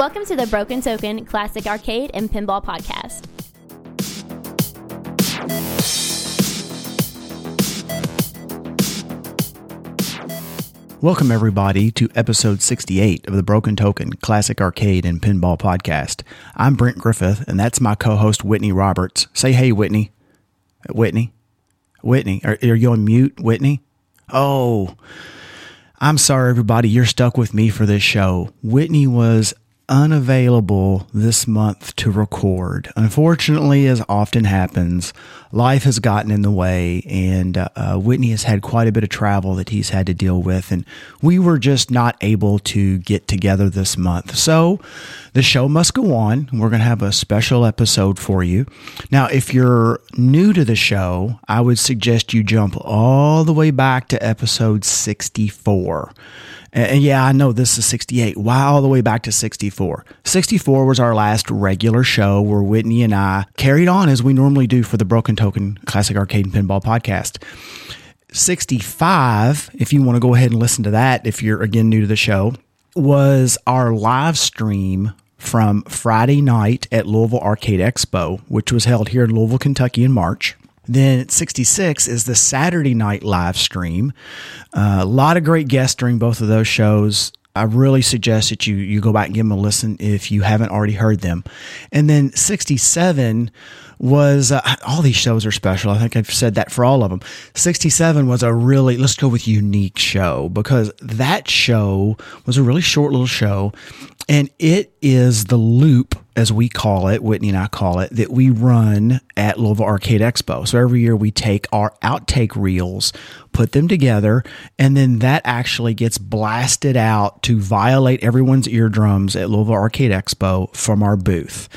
Welcome to the Broken Token Classic Arcade and Pinball Podcast. Welcome, everybody, to episode 68 of the Broken Token Classic Arcade and Pinball Podcast. I'm Brent Griffith, and that's my co host, Whitney Roberts. Say hey, Whitney. Uh, Whitney. Whitney. Are, are you on mute, Whitney? Oh, I'm sorry, everybody. You're stuck with me for this show. Whitney was unavailable this month to record. Unfortunately, as often happens, life has gotten in the way, and uh, uh, Whitney has had quite a bit of travel that he's had to deal with, and we were just not able to get together this month. So the show must go on. We're going to have a special episode for you. Now, if you're new to the show, I would suggest you jump all the way back to episode 64. And yeah, I know this is 68. Why all the way back to 64? 64 was our last regular show where Whitney and I carried on as we normally do for the Broken Token Classic Arcade and Pinball podcast. 65, if you want to go ahead and listen to that, if you're again new to the show, was our live stream from Friday night at Louisville Arcade Expo, which was held here in Louisville, Kentucky in March. Then 66 is the Saturday night live stream. Uh, a lot of great guests during both of those shows. I really suggest that you you go back and give them a listen if you haven't already heard them. And then 67 was uh, all these shows are special. I think I've said that for all of them. 67 was a really let's go with unique show because that show was a really short little show and it is the loop as we call it, Whitney and I call it, that we run at Louisville Arcade Expo. So every year we take our outtake reels, put them together, and then that actually gets blasted out to violate everyone's eardrums at Louisville Arcade Expo from our booth.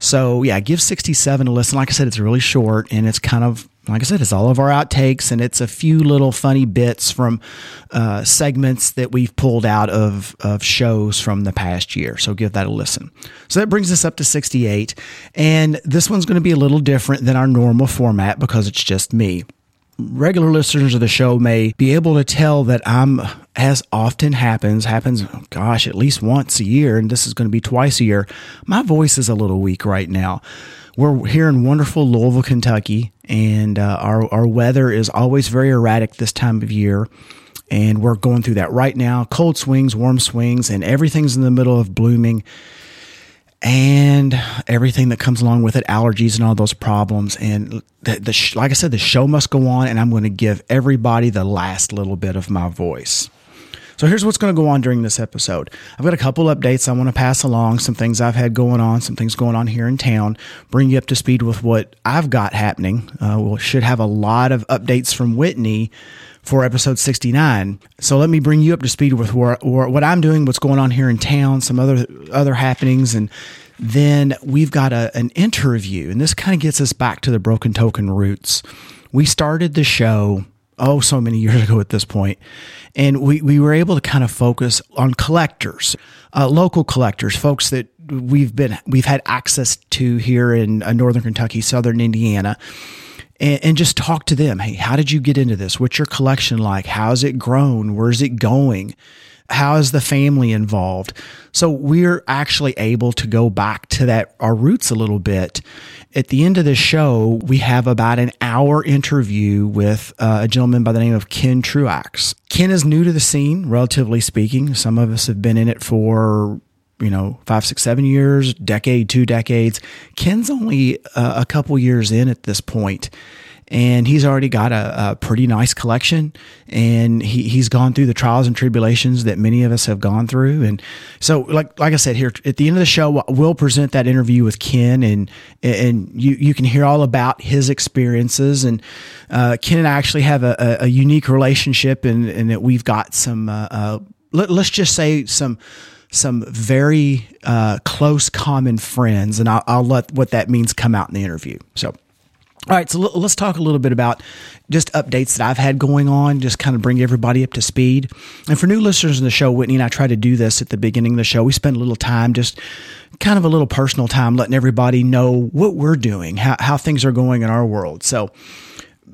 So yeah, give 67 a listen. Like I said, it's really short and it's kind of like I said, it's all of our outtakes and it's a few little funny bits from uh, segments that we've pulled out of, of shows from the past year. So give that a listen. So that brings us up to 68. And this one's going to be a little different than our normal format because it's just me regular listeners of the show may be able to tell that I'm, as often happens, happens, gosh, at least once a year, and this is going to be twice a year. My voice is a little weak right now. We're here in wonderful Louisville, Kentucky, and uh, our, our weather is always very erratic this time of year. And we're going through that right now cold swings, warm swings, and everything's in the middle of blooming and everything that comes along with it, allergies and all those problems. And the, the sh- like I said, the show must go on, and I'm going to give everybody the last little bit of my voice. So here's what's going to go on during this episode. I've got a couple updates I want to pass along, some things I've had going on, some things going on here in town, bring you up to speed with what I've got happening. Uh, we should have a lot of updates from Whitney for episode 69. So let me bring you up to speed with where, where, what I'm doing, what's going on here in town, some other other happenings, and then we've got a, an interview, and this kind of gets us back to the Broken Token roots. We started the show oh so many years ago at this point, and we we were able to kind of focus on collectors, uh, local collectors, folks that we've been we've had access to here in uh, northern Kentucky, southern Indiana and, and just talk to them. Hey, how did you get into this? What's your collection like? How's it grown? Where's it going? How is the family involved? So we're actually able to go back to that our roots a little bit. At the end of the show, we have about an hour interview with uh, a gentleman by the name of Ken Truax. Ken is new to the scene, relatively speaking. Some of us have been in it for you know, five, six, seven years, decade, two decades. Ken's only uh, a couple years in at this point, and he's already got a, a pretty nice collection. And he, he's gone through the trials and tribulations that many of us have gone through. And so, like like I said here at the end of the show, we'll present that interview with Ken, and and you you can hear all about his experiences. And uh, Ken and I actually have a, a, unique relationship, and and that we've got some. Uh, uh, let, let's just say some some very uh, close common friends, and I'll, I'll, let what that means come out in the interview. So, all right, so let's talk a little bit about just updates that I've had going on, just kind of bring everybody up to speed. And for new listeners in the show, Whitney and I try to do this at the beginning of the show. We spend a little time, just kind of a little personal time, letting everybody know what we're doing, how, how things are going in our world. So,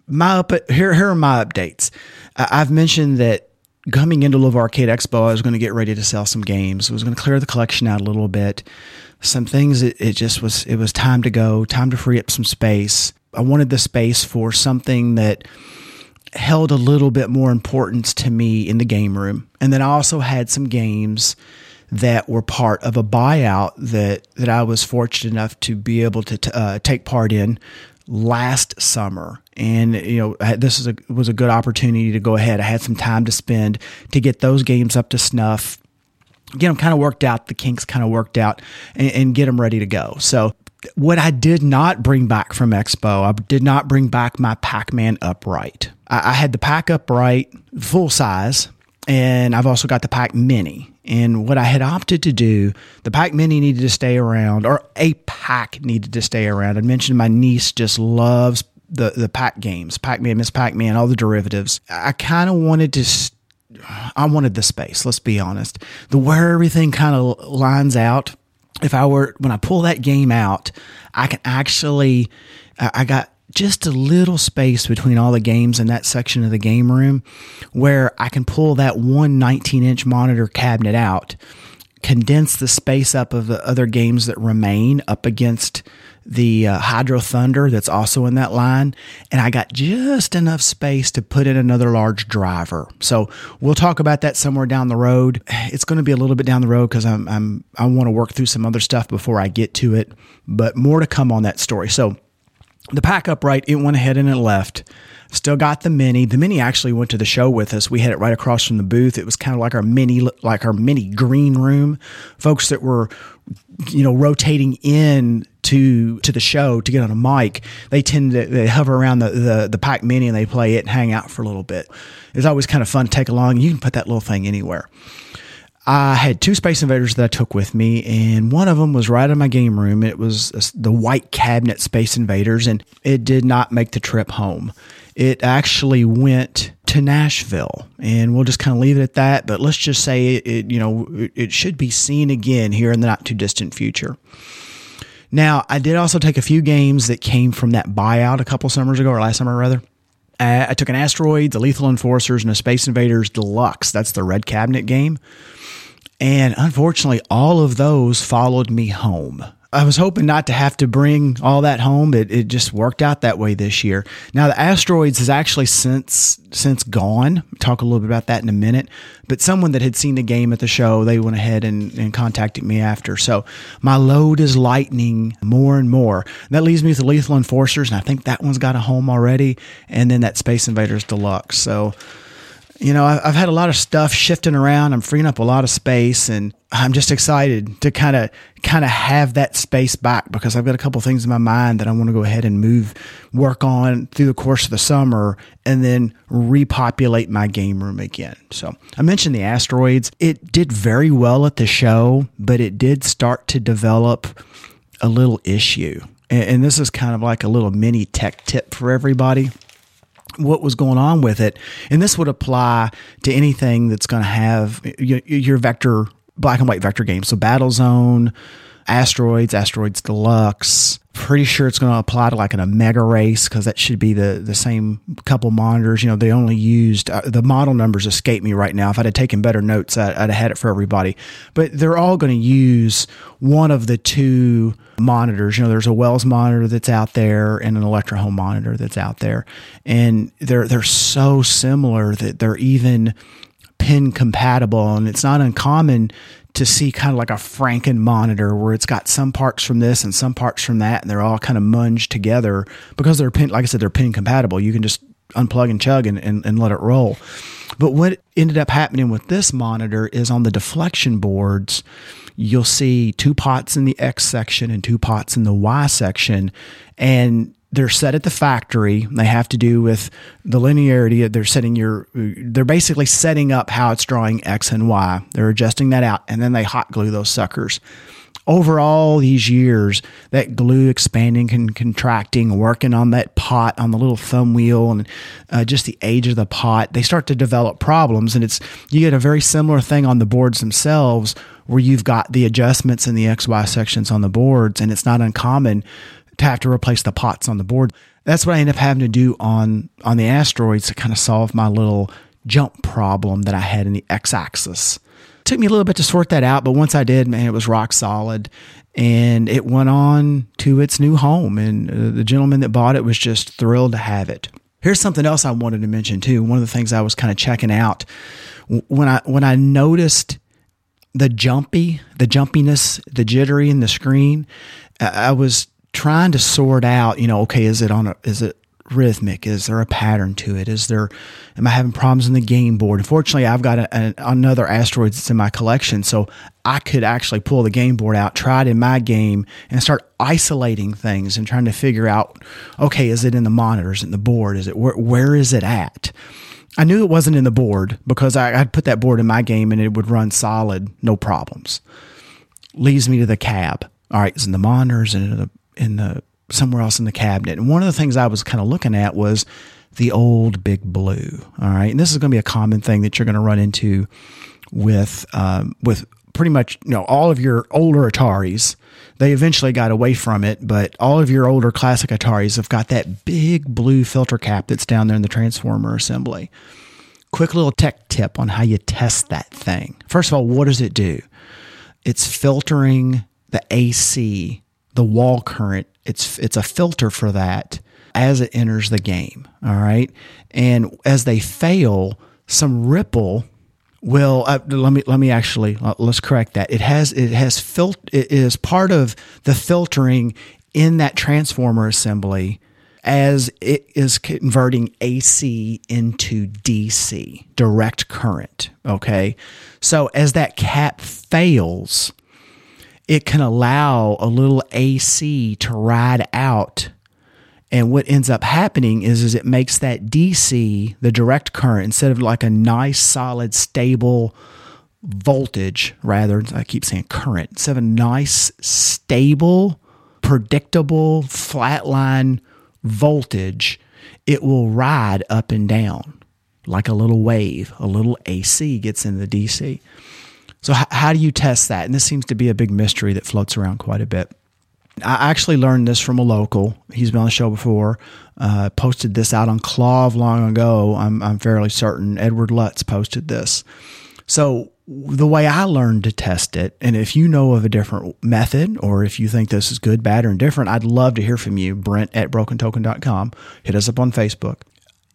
my up here, here are my updates. I've mentioned that coming into Love Arcade Expo, I was going to get ready to sell some games. I was going to clear the collection out a little bit. Some things, it, it just was, it was time to go, time to free up some space. I wanted the space for something that held a little bit more importance to me in the game room. And then I also had some games that were part of a buyout that that I was fortunate enough to be able to t- uh, take part in last summer. And you know, this is a was a good opportunity to go ahead. I had some time to spend to get those games up to snuff. Get them kind of worked out, the kinks kind of worked out, and, and get them ready to go. So what I did not bring back from Expo, I did not bring back my Pac Man upright. I, I, had the Pac upright full size, and I've also got the Pac Mini. And what I had opted to do, the Pac Mini needed to stay around, or a pack needed to stay around. I mentioned my niece just loves the the Pac games, Pac Man, Miss Pac Man, all the derivatives. I kind of wanted to. I wanted the space. Let's be honest. The where everything kind of lines out. If I were when I pull that game out, I can actually. I got just a little space between all the games in that section of the game room where I can pull that one 19 inch monitor cabinet out, condense the space up of the other games that remain up against the uh, Hydro Thunder that's also in that line, and I got just enough space to put in another large driver. So we'll talk about that somewhere down the road. It's going to be a little bit down the road because I'm, I'm I want to work through some other stuff before I get to it, but more to come on that story. So the Pac upright, it went ahead and it left. Still got the mini. The mini actually went to the show with us. We had it right across from the booth. It was kind of like our mini, like our mini green room. Folks that were, you know, rotating in to to the show to get on a mic, they tend to they hover around the the, the Mini and they play it and hang out for a little bit. It's always kind of fun to take along. You can put that little thing anywhere. I had two Space Invaders that I took with me, and one of them was right in my game room. It was the white cabinet Space Invaders, and it did not make the trip home. It actually went to Nashville, and we'll just kind of leave it at that. But let's just say it, it you know, it should be seen again here in the not too distant future. Now, I did also take a few games that came from that buyout a couple summers ago, or last summer rather. I took an Asteroid, the Lethal Enforcers, and a Space Invaders Deluxe. That's the red cabinet game. And unfortunately, all of those followed me home. I was hoping not to have to bring all that home. It, it just worked out that way this year. Now the asteroids is actually since since gone. Talk a little bit about that in a minute. But someone that had seen the game at the show, they went ahead and, and contacted me after. So my load is lightening more and more. That leaves me with the Lethal Enforcers, and I think that one's got a home already. And then that Space Invaders Deluxe. So you know, I've had a lot of stuff shifting around. I'm freeing up a lot of space, and I'm just excited to kind of kind of have that space back because I've got a couple things in my mind that I want to go ahead and move, work on through the course of the summer, and then repopulate my game room again. So I mentioned the asteroids. It did very well at the show, but it did start to develop a little issue, and this is kind of like a little mini tech tip for everybody what was going on with it. And this would apply to anything that's going to have your vector, black and white vector games. So Battlezone, Asteroids, Asteroids Deluxe. Pretty sure it's going to apply to like an Omega race because that should be the, the same couple monitors. You know, they only used uh, the model numbers escape me right now. If I'd have taken better notes, I, I'd have had it for everybody. But they're all going to use one of the two monitors. You know, there's a Wells monitor that's out there and an Electrohome monitor that's out there, and they're they're so similar that they're even pin compatible, and it's not uncommon to see kind of like a Franken monitor where it's got some parts from this and some parts from that, and they're all kind of munged together because they're pin, like I said, they're pin compatible. You can just unplug and chug and, and, and let it roll. But what ended up happening with this monitor is on the deflection boards, you'll see two pots in the X section and two pots in the Y section. And they're set at the factory. They have to do with the linearity. They're setting your, they're basically setting up how it's drawing X and Y. They're adjusting that out and then they hot glue those suckers. Over all these years, that glue expanding and contracting, working on that pot on the little thumb wheel and uh, just the age of the pot, they start to develop problems. And it's, you get a very similar thing on the boards themselves where you've got the adjustments in the XY sections on the boards. And it's not uncommon to have to replace the pots on the board. That's what I end up having to do on on the asteroids to kind of solve my little jump problem that I had in the x axis. Took me a little bit to sort that out, but once I did, man, it was rock solid. And it went on to its new home. And uh, the gentleman that bought it was just thrilled to have it. Here's something else I wanted to mention too. One of the things I was kind of checking out when I when I noticed the jumpy, the jumpiness, the jittery in the screen, I was trying to sort out, you know, okay, is it on a, is it rhythmic? Is there a pattern to it? Is there, am I having problems in the game board? Unfortunately, I've got a, a, another asteroid that's in my collection, so I could actually pull the game board out, try it in my game, and start isolating things and trying to figure out, okay, is it in the monitors, in the board? Is it where, where is it at? I knew it wasn't in the board because I, would put that board in my game and it would run solid, no problems. Leads me to the cab. All right, it's in the monitors and the, in the somewhere else in the cabinet. And one of the things I was kind of looking at was the old big blue. All right, and this is going to be a common thing that you're going to run into with um, with pretty much you know all of your older Ataris. They eventually got away from it, but all of your older classic Ataris have got that big blue filter cap that's down there in the transformer assembly. Quick little tech tip on how you test that thing. First of all, what does it do? It's filtering the AC, the wall current. It's it's a filter for that as it enters the game. All right, and as they fail, some ripple will. uh, let me let me actually uh, let's correct that. It has it has fil- it is part of the filtering in that transformer assembly as it is converting AC into DC, direct current, okay? So as that cap fails, it can allow a little AC to ride out and what ends up happening is, is it makes that DC, the direct current, instead of like a nice, solid, stable voltage, rather, I keep saying current, instead of a nice, stable, predictable, flatline voltage, it will ride up and down like a little wave. A little AC gets in the DC. So, h- how do you test that? And this seems to be a big mystery that floats around quite a bit. I actually learned this from a local. He's been on the show before. Uh, posted this out on KLOV long ago. I'm, I'm fairly certain Edward Lutz posted this. So the way I learned to test it, and if you know of a different method, or if you think this is good, bad, or indifferent, I'd love to hear from you. Brent at brokentoken.com. Hit us up on Facebook.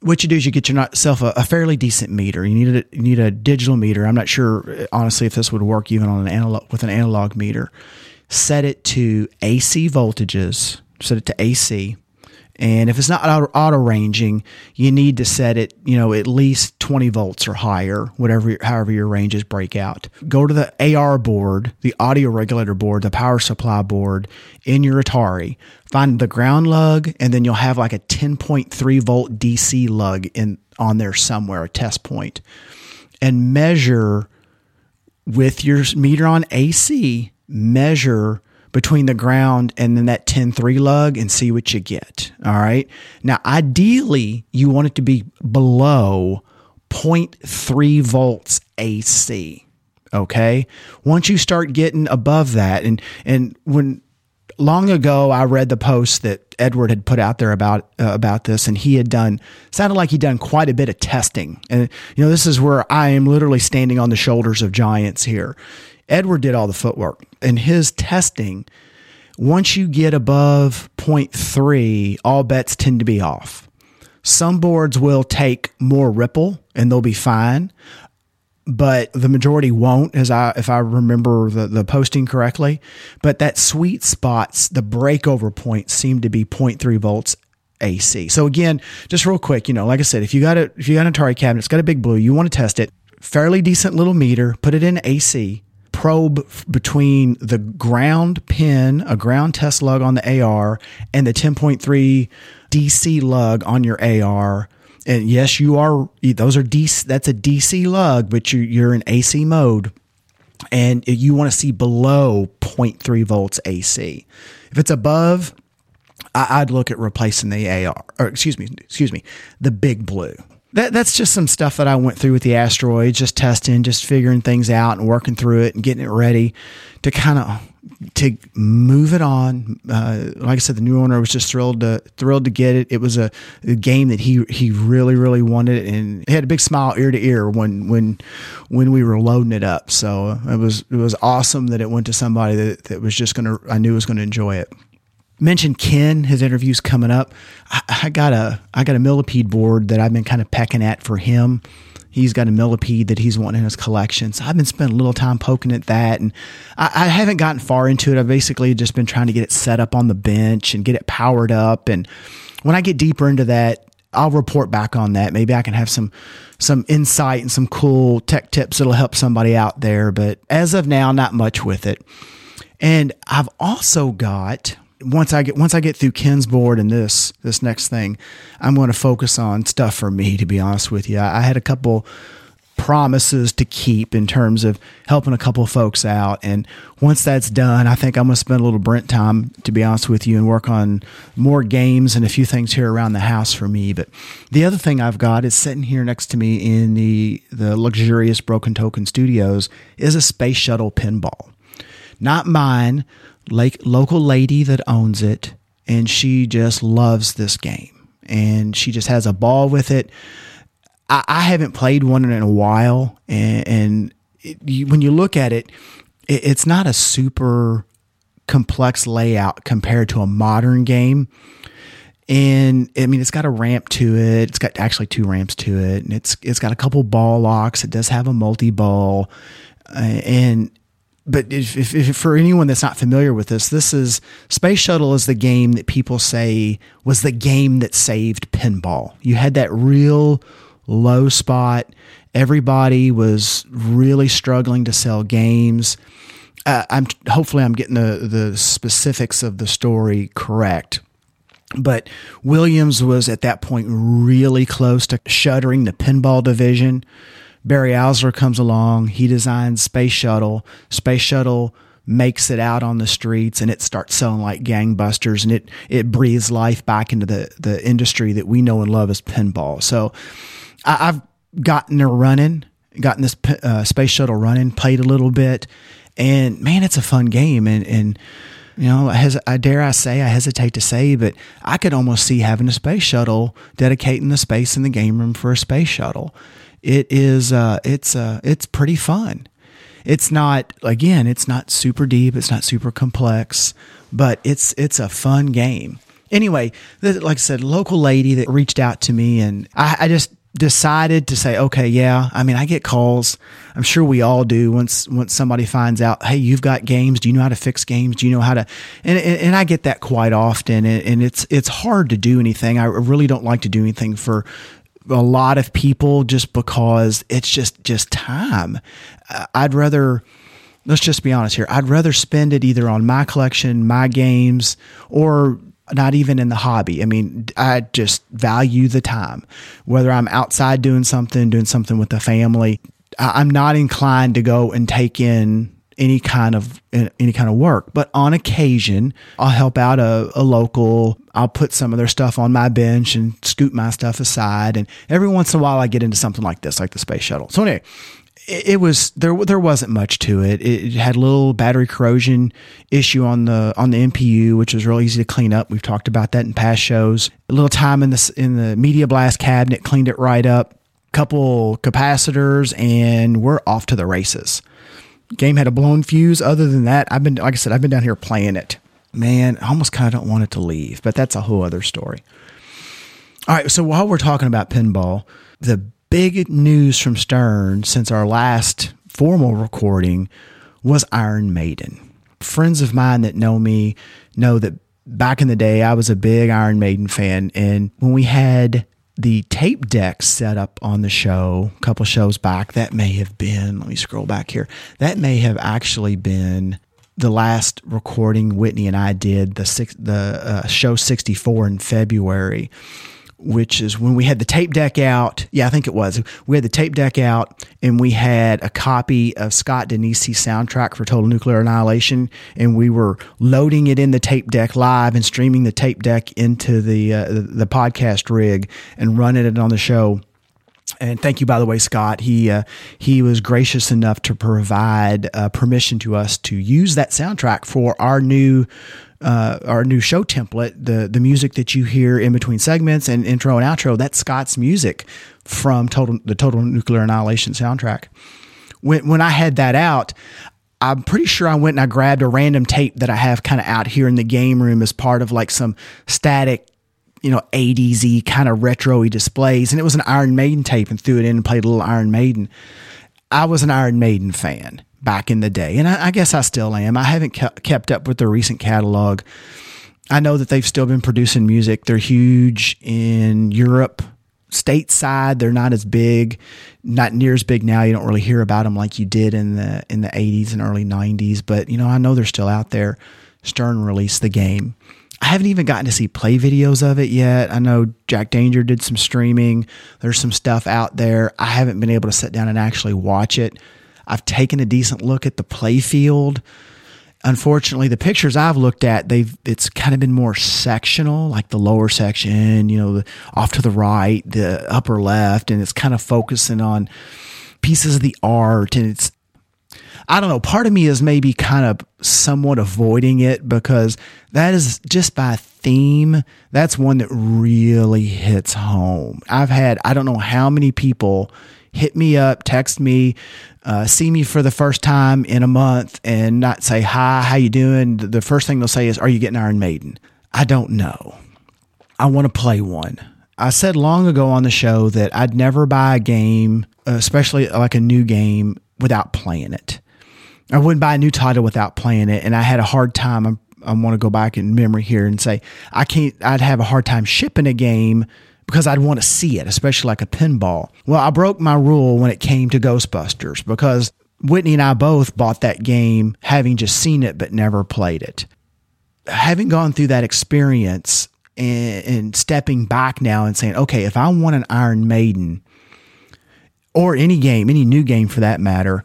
What you do is you get yourself a, a fairly decent meter. You need a you need a digital meter. I'm not sure honestly if this would work even on an analog with an analog meter set it to AC voltages, set it to AC. And if it's not auto, ranging, you need to set it, you know, at least 20 volts or higher, whatever, however your ranges break out. Go to the AR board, the audio regulator board, the power supply board in your Atari. Find the ground lug, and then you'll have like a 10.3 volt DC lug in on there somewhere, a test point, and measure with your meter on AC measure between the ground and then that 10-3 lug and see what you get. All right. Now, ideally, you want it to be below 0.3 volts AC. Okay. Once you start getting above that, and and when long ago I read the post that Edward had put out there about uh, about this, and he had done sounded like he'd done quite a bit of testing. And you know, this is where I am literally standing on the shoulders of giants here. Edward did all the footwork and his testing. Once you get above 0.3, all bets tend to be off. Some boards will take more ripple and they'll be fine, but the majority won't, as I if I remember the, the posting correctly. But that sweet spots, the breakover point seem to be 0.3 volts AC. So again, just real quick, you know, like I said, if you got a if you got an Atari cabinet, it's got a big blue, you want to test it, fairly decent little meter, put it in AC, probe between the ground pin, a ground test lug on the AR, and the 10.3 DC lug on your AR. And yes, you are, those are DC, that's a DC lug, but you, you're in AC mode and you want to see below 0.3 volts AC. If it's above, I'd look at replacing the AR, or excuse me, excuse me, the big blue. That that's just some stuff that I went through with the asteroid, just testing, just figuring things out and working through it and getting it ready to kind of to move it on. Uh, like I said, the new owner was just thrilled to thrilled to get it. It was a, a, game that he he really really wanted, and he had a big smile ear to ear when when when we were loading it up. So it was it was awesome that it went to somebody that, that was just gonna I knew was gonna enjoy it mentioned Ken, his interview's coming up. I, I, got a I got a millipede board that I've been kind of pecking at for him. He's got a millipede that he's wanting in his collection. So I've been spending a little time poking at that. And I, I haven't gotten far into it. I've basically just been trying to get it set up on the bench and get it powered up. And when I get deeper into that, I'll report back on that. Maybe I can have some some insight and some cool tech tips that'll help somebody out there. But as of now, not much with it. And I've also got once I get once I get through Ken's board and this this next thing, I'm going to focus on stuff for me. To be honest with you, I, I had a couple promises to keep in terms of helping a couple folks out. And once that's done, I think I'm going to spend a little Brent time, to be honest with you, and work on more games and a few things here around the house for me. But the other thing I've got is sitting here next to me in the, the luxurious Broken Token Studios is a space shuttle pinball. Not mine, like local lady that owns it, and she just loves this game, and she just has a ball with it. I, I haven't played one in a while, and, and it, you, when you look at it, it, it's not a super complex layout compared to a modern game. And I mean, it's got a ramp to it. It's got actually two ramps to it, and it's it's got a couple ball locks. It does have a multi ball, uh, and but if, if, if, for anyone that's not familiar with this, this is Space Shuttle is the game that people say was the game that saved pinball. You had that real low spot. Everybody was really struggling to sell games. Uh, I'm hopefully I'm getting the the specifics of the story correct. But Williams was at that point really close to shuttering the pinball division. Barry Oursler comes along. He designs Space Shuttle. Space Shuttle makes it out on the streets and it starts selling like gangbusters and it it breathes life back into the the industry that we know and love as pinball. So I, have gotten her running, gotten this uh, space shuttle running, played a little bit, and man, it's a fun game. And and you know, I dare I say, I hesitate to say, but I could almost see having a space shuttle dedicating the space in the game room for a space shuttle it is uh, it's uh, it's pretty fun. It's not again, it's not super deep, it's not super complex, but it's it's a fun game. Anyway, like I said, local lady that reached out to me, and I, I just decided to say, okay, yeah. I mean, I get calls. I'm sure we all do. Once once somebody finds out, hey, you've got games. Do you know how to fix games? Do you know how to? And and, and I get that quite often, and, and, it's it's hard to do anything. I really don't like to do anything for a lot of people just because it's just just time. Uh, I'd rather let's just be honest here. I'd rather spend it either on my collection, my games, or not even in the hobby. I mean, I just value the time. Whether I'm outside doing something, doing something with the family, I'm not inclined to go and take in any kind of any kind of work. But on occasion, I'll help out a, a local. I'll put some of their stuff on my bench and scoot my stuff aside. And every once in a while, I get into something like this, like the space shuttle. So anyway, it, was there. There wasn't much to it. It had a little battery corrosion issue on the on the MPU, which was real easy to clean up. We've talked about that in past shows. A little time in the in the media blast cabinet, cleaned it right up. Couple capacitors, and we're off to the races game had a blown fuse. Other than that, I've been, like I said, I've been down here playing it. Man, I almost kind of don't want it to leave, but that's a whole other story. All right, so while we're talking about pinball, the big news from Stern since our last formal recording was Iron Maiden. Friends of mine that know me know that back in the day, I was a big Iron Maiden fan. And when we had the tape deck set up on the show a couple shows back. That may have been, let me scroll back here. That may have actually been the last recording Whitney and I did the six, the uh, show 64 in February which is when we had the tape deck out. Yeah, I think it was. We had the tape deck out and we had a copy of Scott Danesi soundtrack for Total Nuclear Annihilation and we were loading it in the tape deck live and streaming the tape deck into the uh, the podcast rig and running it on the show. And thank you, by the way, Scott. He uh, he was gracious enough to provide uh, permission to us to use that soundtrack for our new uh, our new show template. The the music that you hear in between segments and intro and outro. That's Scott's music from total the Total Nuclear Annihilation soundtrack. When when I had that out, I'm pretty sure I went and I grabbed a random tape that I have kind of out here in the game room as part of like some static you know, 80s kind of retro displays. And it was an Iron Maiden tape and threw it in and played a little Iron Maiden. I was an Iron Maiden fan back in the day. And I, I guess I still am. I haven't ke- kept up with their recent catalog. I know that they've still been producing music. They're huge in Europe, stateside. They're not as big, not near as big now. You don't really hear about them like you did in the in the 80s and early 90s. But you know, I know they're still out there. Stern released the game. I haven't even gotten to see play videos of it yet. I know Jack Danger did some streaming. There's some stuff out there. I haven't been able to sit down and actually watch it. I've taken a decent look at the play field. Unfortunately, the pictures I've looked at, they've it's kind of been more sectional, like the lower section, you know, off to the right, the upper left, and it's kind of focusing on pieces of the art and it's I don't know. Part of me is maybe kind of somewhat avoiding it because that is just by theme. That's one that really hits home. I've had, I don't know how many people hit me up, text me, uh, see me for the first time in a month and not say, hi, how you doing? The first thing they'll say is, are you getting Iron Maiden? I don't know. I want to play one. I said long ago on the show that I'd never buy a game, especially like a new game, without playing it. I wouldn't buy a new title without playing it, and I had a hard time. I'm, I want to go back in memory here and say I can't. I'd have a hard time shipping a game because I'd want to see it, especially like a pinball. Well, I broke my rule when it came to Ghostbusters because Whitney and I both bought that game having just seen it but never played it. Having gone through that experience and, and stepping back now and saying, okay, if I want an Iron Maiden or any game, any new game for that matter,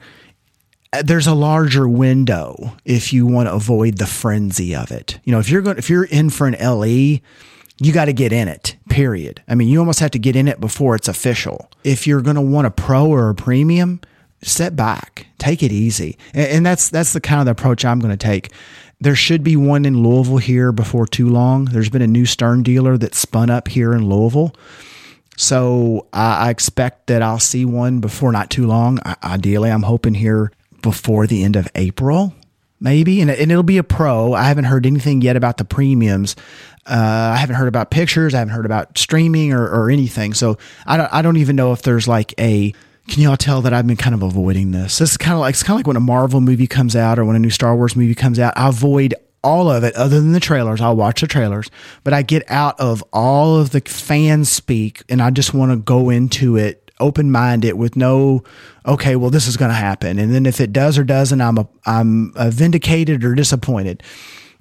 uh, there's a larger window if you want to avoid the frenzy of it. You know, if you're going, if you're in for an LE, you got to get in it. Period. I mean, you almost have to get in it before it's official. If you're going to want a pro or a premium, step back, take it easy, and, and that's that's the kind of the approach I'm going to take. There should be one in Louisville here before too long. There's been a new Stern dealer that spun up here in Louisville. So I, I expect that I'll see one before not too long. I, ideally, I'm hoping here before the end of April, maybe, and, and it'll be a pro. I haven't heard anything yet about the premiums. Uh, I haven't heard about pictures. I haven't heard about streaming or, or anything. So I don't, I don't even know if there's like a, can y'all tell that I've been kind of avoiding this? This is kind of like, it's kind of like when a Marvel movie comes out or when a new Star Wars movie comes out. I avoid all of it other than the trailers. I'll watch the trailers, but I get out of all of the fan speak and I just want to go into it open minded with no, okay, well, this is going to happen. And then if it does or doesn't, I'm a, I'm a vindicated or disappointed.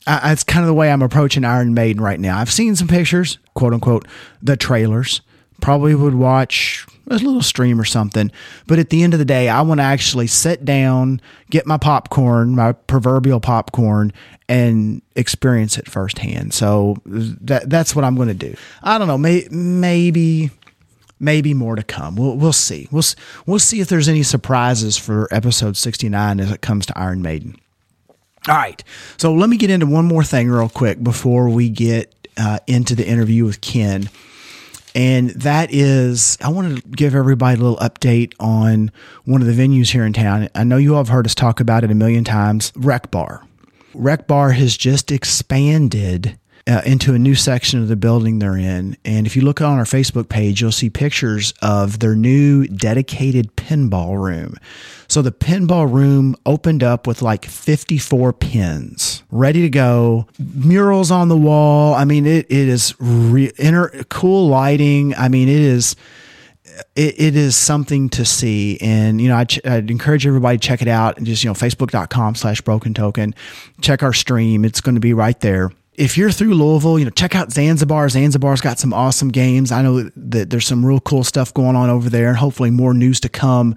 I, that's kind of the way I'm approaching Iron Maiden right now. I've seen some pictures, quote unquote, the trailers. Probably would watch a little stream or something. But at the end of the day, I want to actually sit down, get my popcorn, my proverbial popcorn, and experience it firsthand. So that that's what I'm going to do. I don't know, may, maybe maybe more to come. We'll we'll see. We'll we'll see if there's any surprises for episode 69 as it comes to Iron Maiden. All right. So let me get into one more thing real quick before we get uh, into the interview with Ken. And that is, I want to give everybody a little update on one of the venues here in town. I know you all have heard us talk about it a million times Rec Bar. Rec Bar has just expanded uh, into a new section of the building they're in. And if you look on our Facebook page, you'll see pictures of their new dedicated pinball room. So the pinball room opened up with like 54 pins ready to go, murals on the wall. I mean, it, it is re- inner, cool lighting. I mean, it is. It, it is something to see and you know I ch- I'd encourage everybody to check it out and just you know facebook.com slash broken token check our stream it's going to be right there if you're through Louisville, you know, check out Zanzabar. Zanzabar's got some awesome games. I know that there's some real cool stuff going on over there, and hopefully more news to come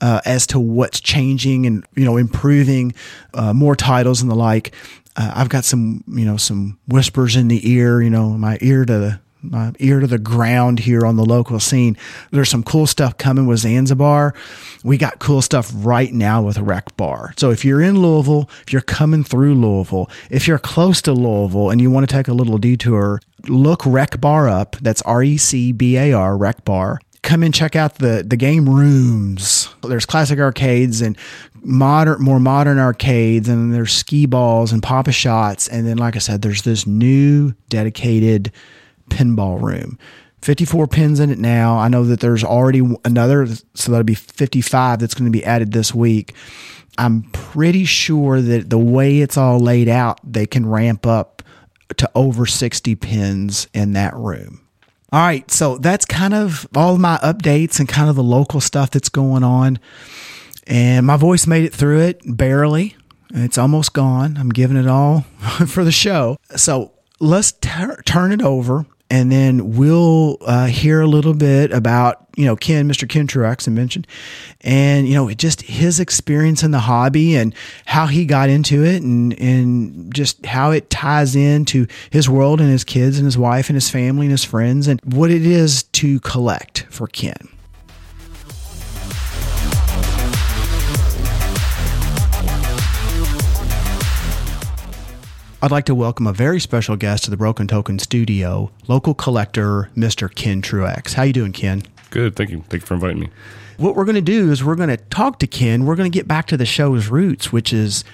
uh, as to what's changing and you know improving, uh, more titles and the like. Uh, I've got some you know some whispers in the ear, you know, my ear to my ear to the ground here on the local scene. There's some cool stuff coming with Zanzabar. We got cool stuff right now with Rec Bar. So if you're in Louisville, if you're coming through Louisville, if you're close to Louisville and you want to take a little detour, look Rec Bar up. That's R E C B A R, Rec Bar. Come and check out the the game rooms. There's classic arcades and modern, more modern arcades, and there's skee balls and Pop-A-Shots, and then like I said, there's this new dedicated pinball room. 54 pins in it now. I know that there's already another, so that'll be 55 that's going to be added this week. I'm pretty sure that the way it's all laid out, they can ramp up to over 60 pins in that room. All right, so that's kind of all my updates and kind of the local stuff that's going on. And my voice made it through it barely. It's almost gone. I'm giving it all for the show. So let's ter- turn it over and then we'll uh, hear a little bit about you know Ken, Mr. Ken Truax, I mentioned, and you know just his experience in the hobby and how he got into it, and and just how it ties into his world and his kids and his wife and his family and his friends and what it is to collect for Ken. I'd like to welcome a very special guest to the Broken Token Studio, local collector Mr. Ken Truax. How you doing, Ken? Good, thank you. Thank you for inviting me. What we're going to do is we're going to talk to Ken. We're going to get back to the show's roots, which is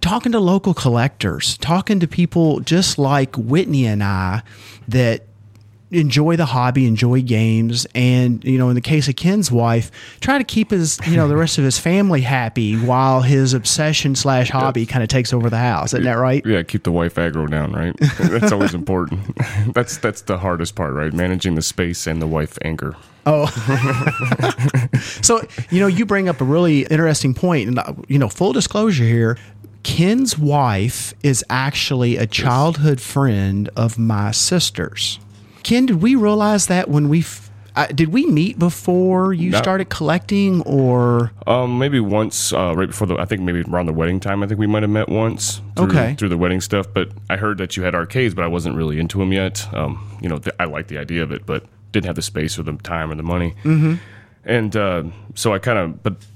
talking to local collectors, talking to people just like Whitney and I that enjoy the hobby, enjoy games, and you know, in the case of Ken's wife, try to keep his you know the rest of his family happy while his obsession slash hobby kind of takes over the house. Isn't that right? Yeah, keep the wife aggro down, right? that's always important. that's that's the hardest part, right? Managing the space and the wife anger. Oh, so you know, you bring up a really interesting point, and you know, full disclosure here. Ken's wife is actually a childhood friend of my sister's. Ken, did we realize that when we f- uh, did we meet before you started collecting, or Um, maybe once, uh, right before the, I think maybe around the wedding time. I think we might have met once. Through, Okay. Through the wedding stuff, but I heard that you had arcades, but I wasn't really into them yet. Um, you know, th- I liked the idea of it, but didn't have the space or the time or the money. Mm-hmm. And uh, so I kind of, but I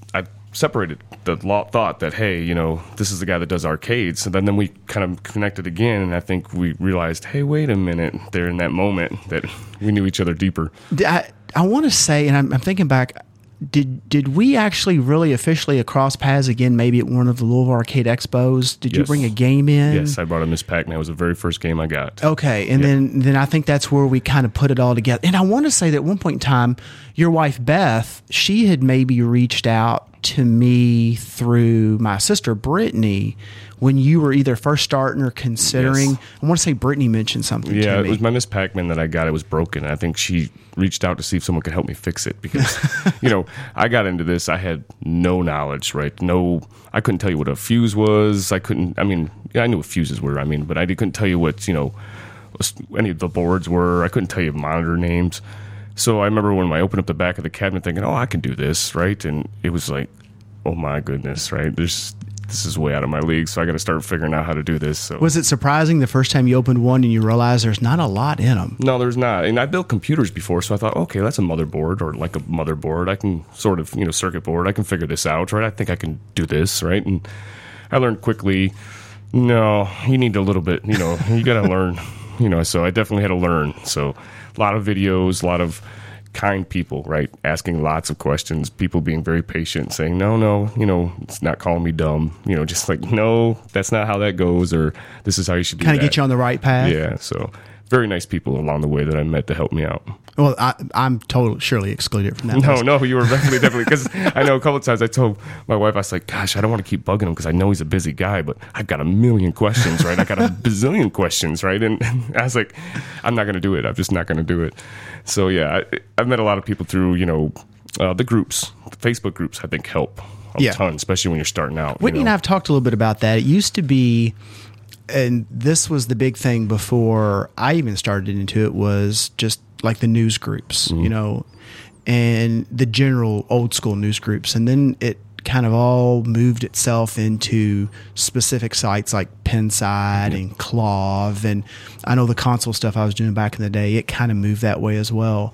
separated the thought that hey, you know, this is the guy that does arcades. And then, then we kind of connected again, and I think we realized, hey, wait a minute, there in that moment that we knew each other deeper. I, I want to say, and I'm, I'm thinking back, did did we actually really officially across paths again? Maybe at one of the Louisville Arcade Expos. Did you bring a game in? Yes, I brought a Miss Pac-Man. It was the very first game I got. Okay, and then then I think that's where we kind of put it all together. And I want to say that at one point in time, your wife Beth, she had maybe reached out to me through my sister Brittany when you were either first starting or considering. Yes. I want to say Brittany mentioned something Yeah, it was my Miss Pac-Man that I got. It was broken. I think she reached out to see if someone could help me fix it because, you know, I got into this. I had no knowledge, right? No, I couldn't tell you what a fuse was. I couldn't. I mean, I knew what fuses were. I mean, but I couldn't tell you what you know any of the boards were. I couldn't tell you monitor names. So I remember when I opened up the back of the cabinet, thinking, "Oh, I can do this," right? And it was like, "Oh my goodness!" Right? There's this is way out of my league. So I got to start figuring out how to do this. So was it surprising the first time you opened one and you realized there's not a lot in them? No, there's not. And I built computers before, so I thought, okay, that's a motherboard or like a motherboard. I can sort of, you know, circuit board. I can figure this out, right? I think I can do this, right? And I learned quickly, no, you need a little bit, you know, you got to learn, you know, so I definitely had to learn. So a lot of videos, a lot of kind people, right? Asking lots of questions, people being very patient, saying, no, no, you know, it's not calling me dumb, you know, just like, no, that's not how that goes, or this is how you should do Kind of get you on the right path. Yeah, so very nice people along the way that I met to help me out. Well, I, I'm totally surely excluded from that. No, list. no, you were definitely, definitely. Because I know a couple of times I told my wife, I was like, gosh, I don't want to keep bugging him because I know he's a busy guy, but I've got a million questions, right? I got a bazillion questions, right? And, I was like, I'm not going to do it. I'm just not going to do it. So, yeah, I, I've met a lot of people through, you know, uh, the groups, the Facebook groups, I think help a Yeah. ton, especially when you're starting out. you Whitney and. I have talked a little bit about that. It used to be, and this was the big thing before I even started into it, was just like the news groups, Mm-hmm. you know, and the general old school news groups. And then it kind of all moved itself into specific sites like Pinside mm-hmm. and KLOV. And I know the console stuff I was doing back in the day, it kind of moved that way as well.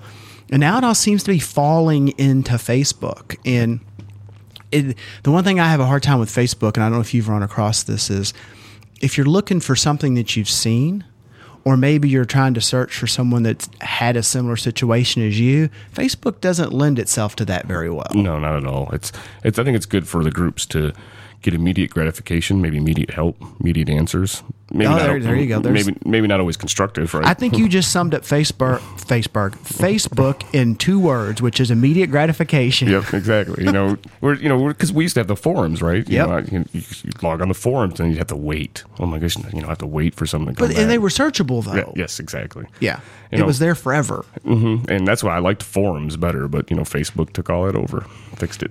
And now it all seems to be falling into Facebook. And it, the one thing I have a hard time with Facebook, and I don't know if you've run across this, is if you're looking for something that you've seen, or maybe you're trying to search for someone that's had a similar situation as you, Facebook doesn't lend itself to that very well. No, not at all. It's it's. I think it's good for the groups to get immediate gratification, maybe immediate help, immediate answers. Maybe Oh, not, there- there you go. There's- maybe maybe not always constructive, right? I think you just summed up Facebook, Facebook, Facebook in two words, which is immediate gratification. Yep, exactly. You know, we're you know because we used to have the forums, right? You Yep. know, you, you, you log on the forums and you have to wait. Oh my gosh, you know, I have to wait for something to come But and they were searchable though. Yeah, yes, exactly. Yeah. You it know- was there forever. hmm And that's why I liked forums better. But you know, Facebook took all that over, fixed it.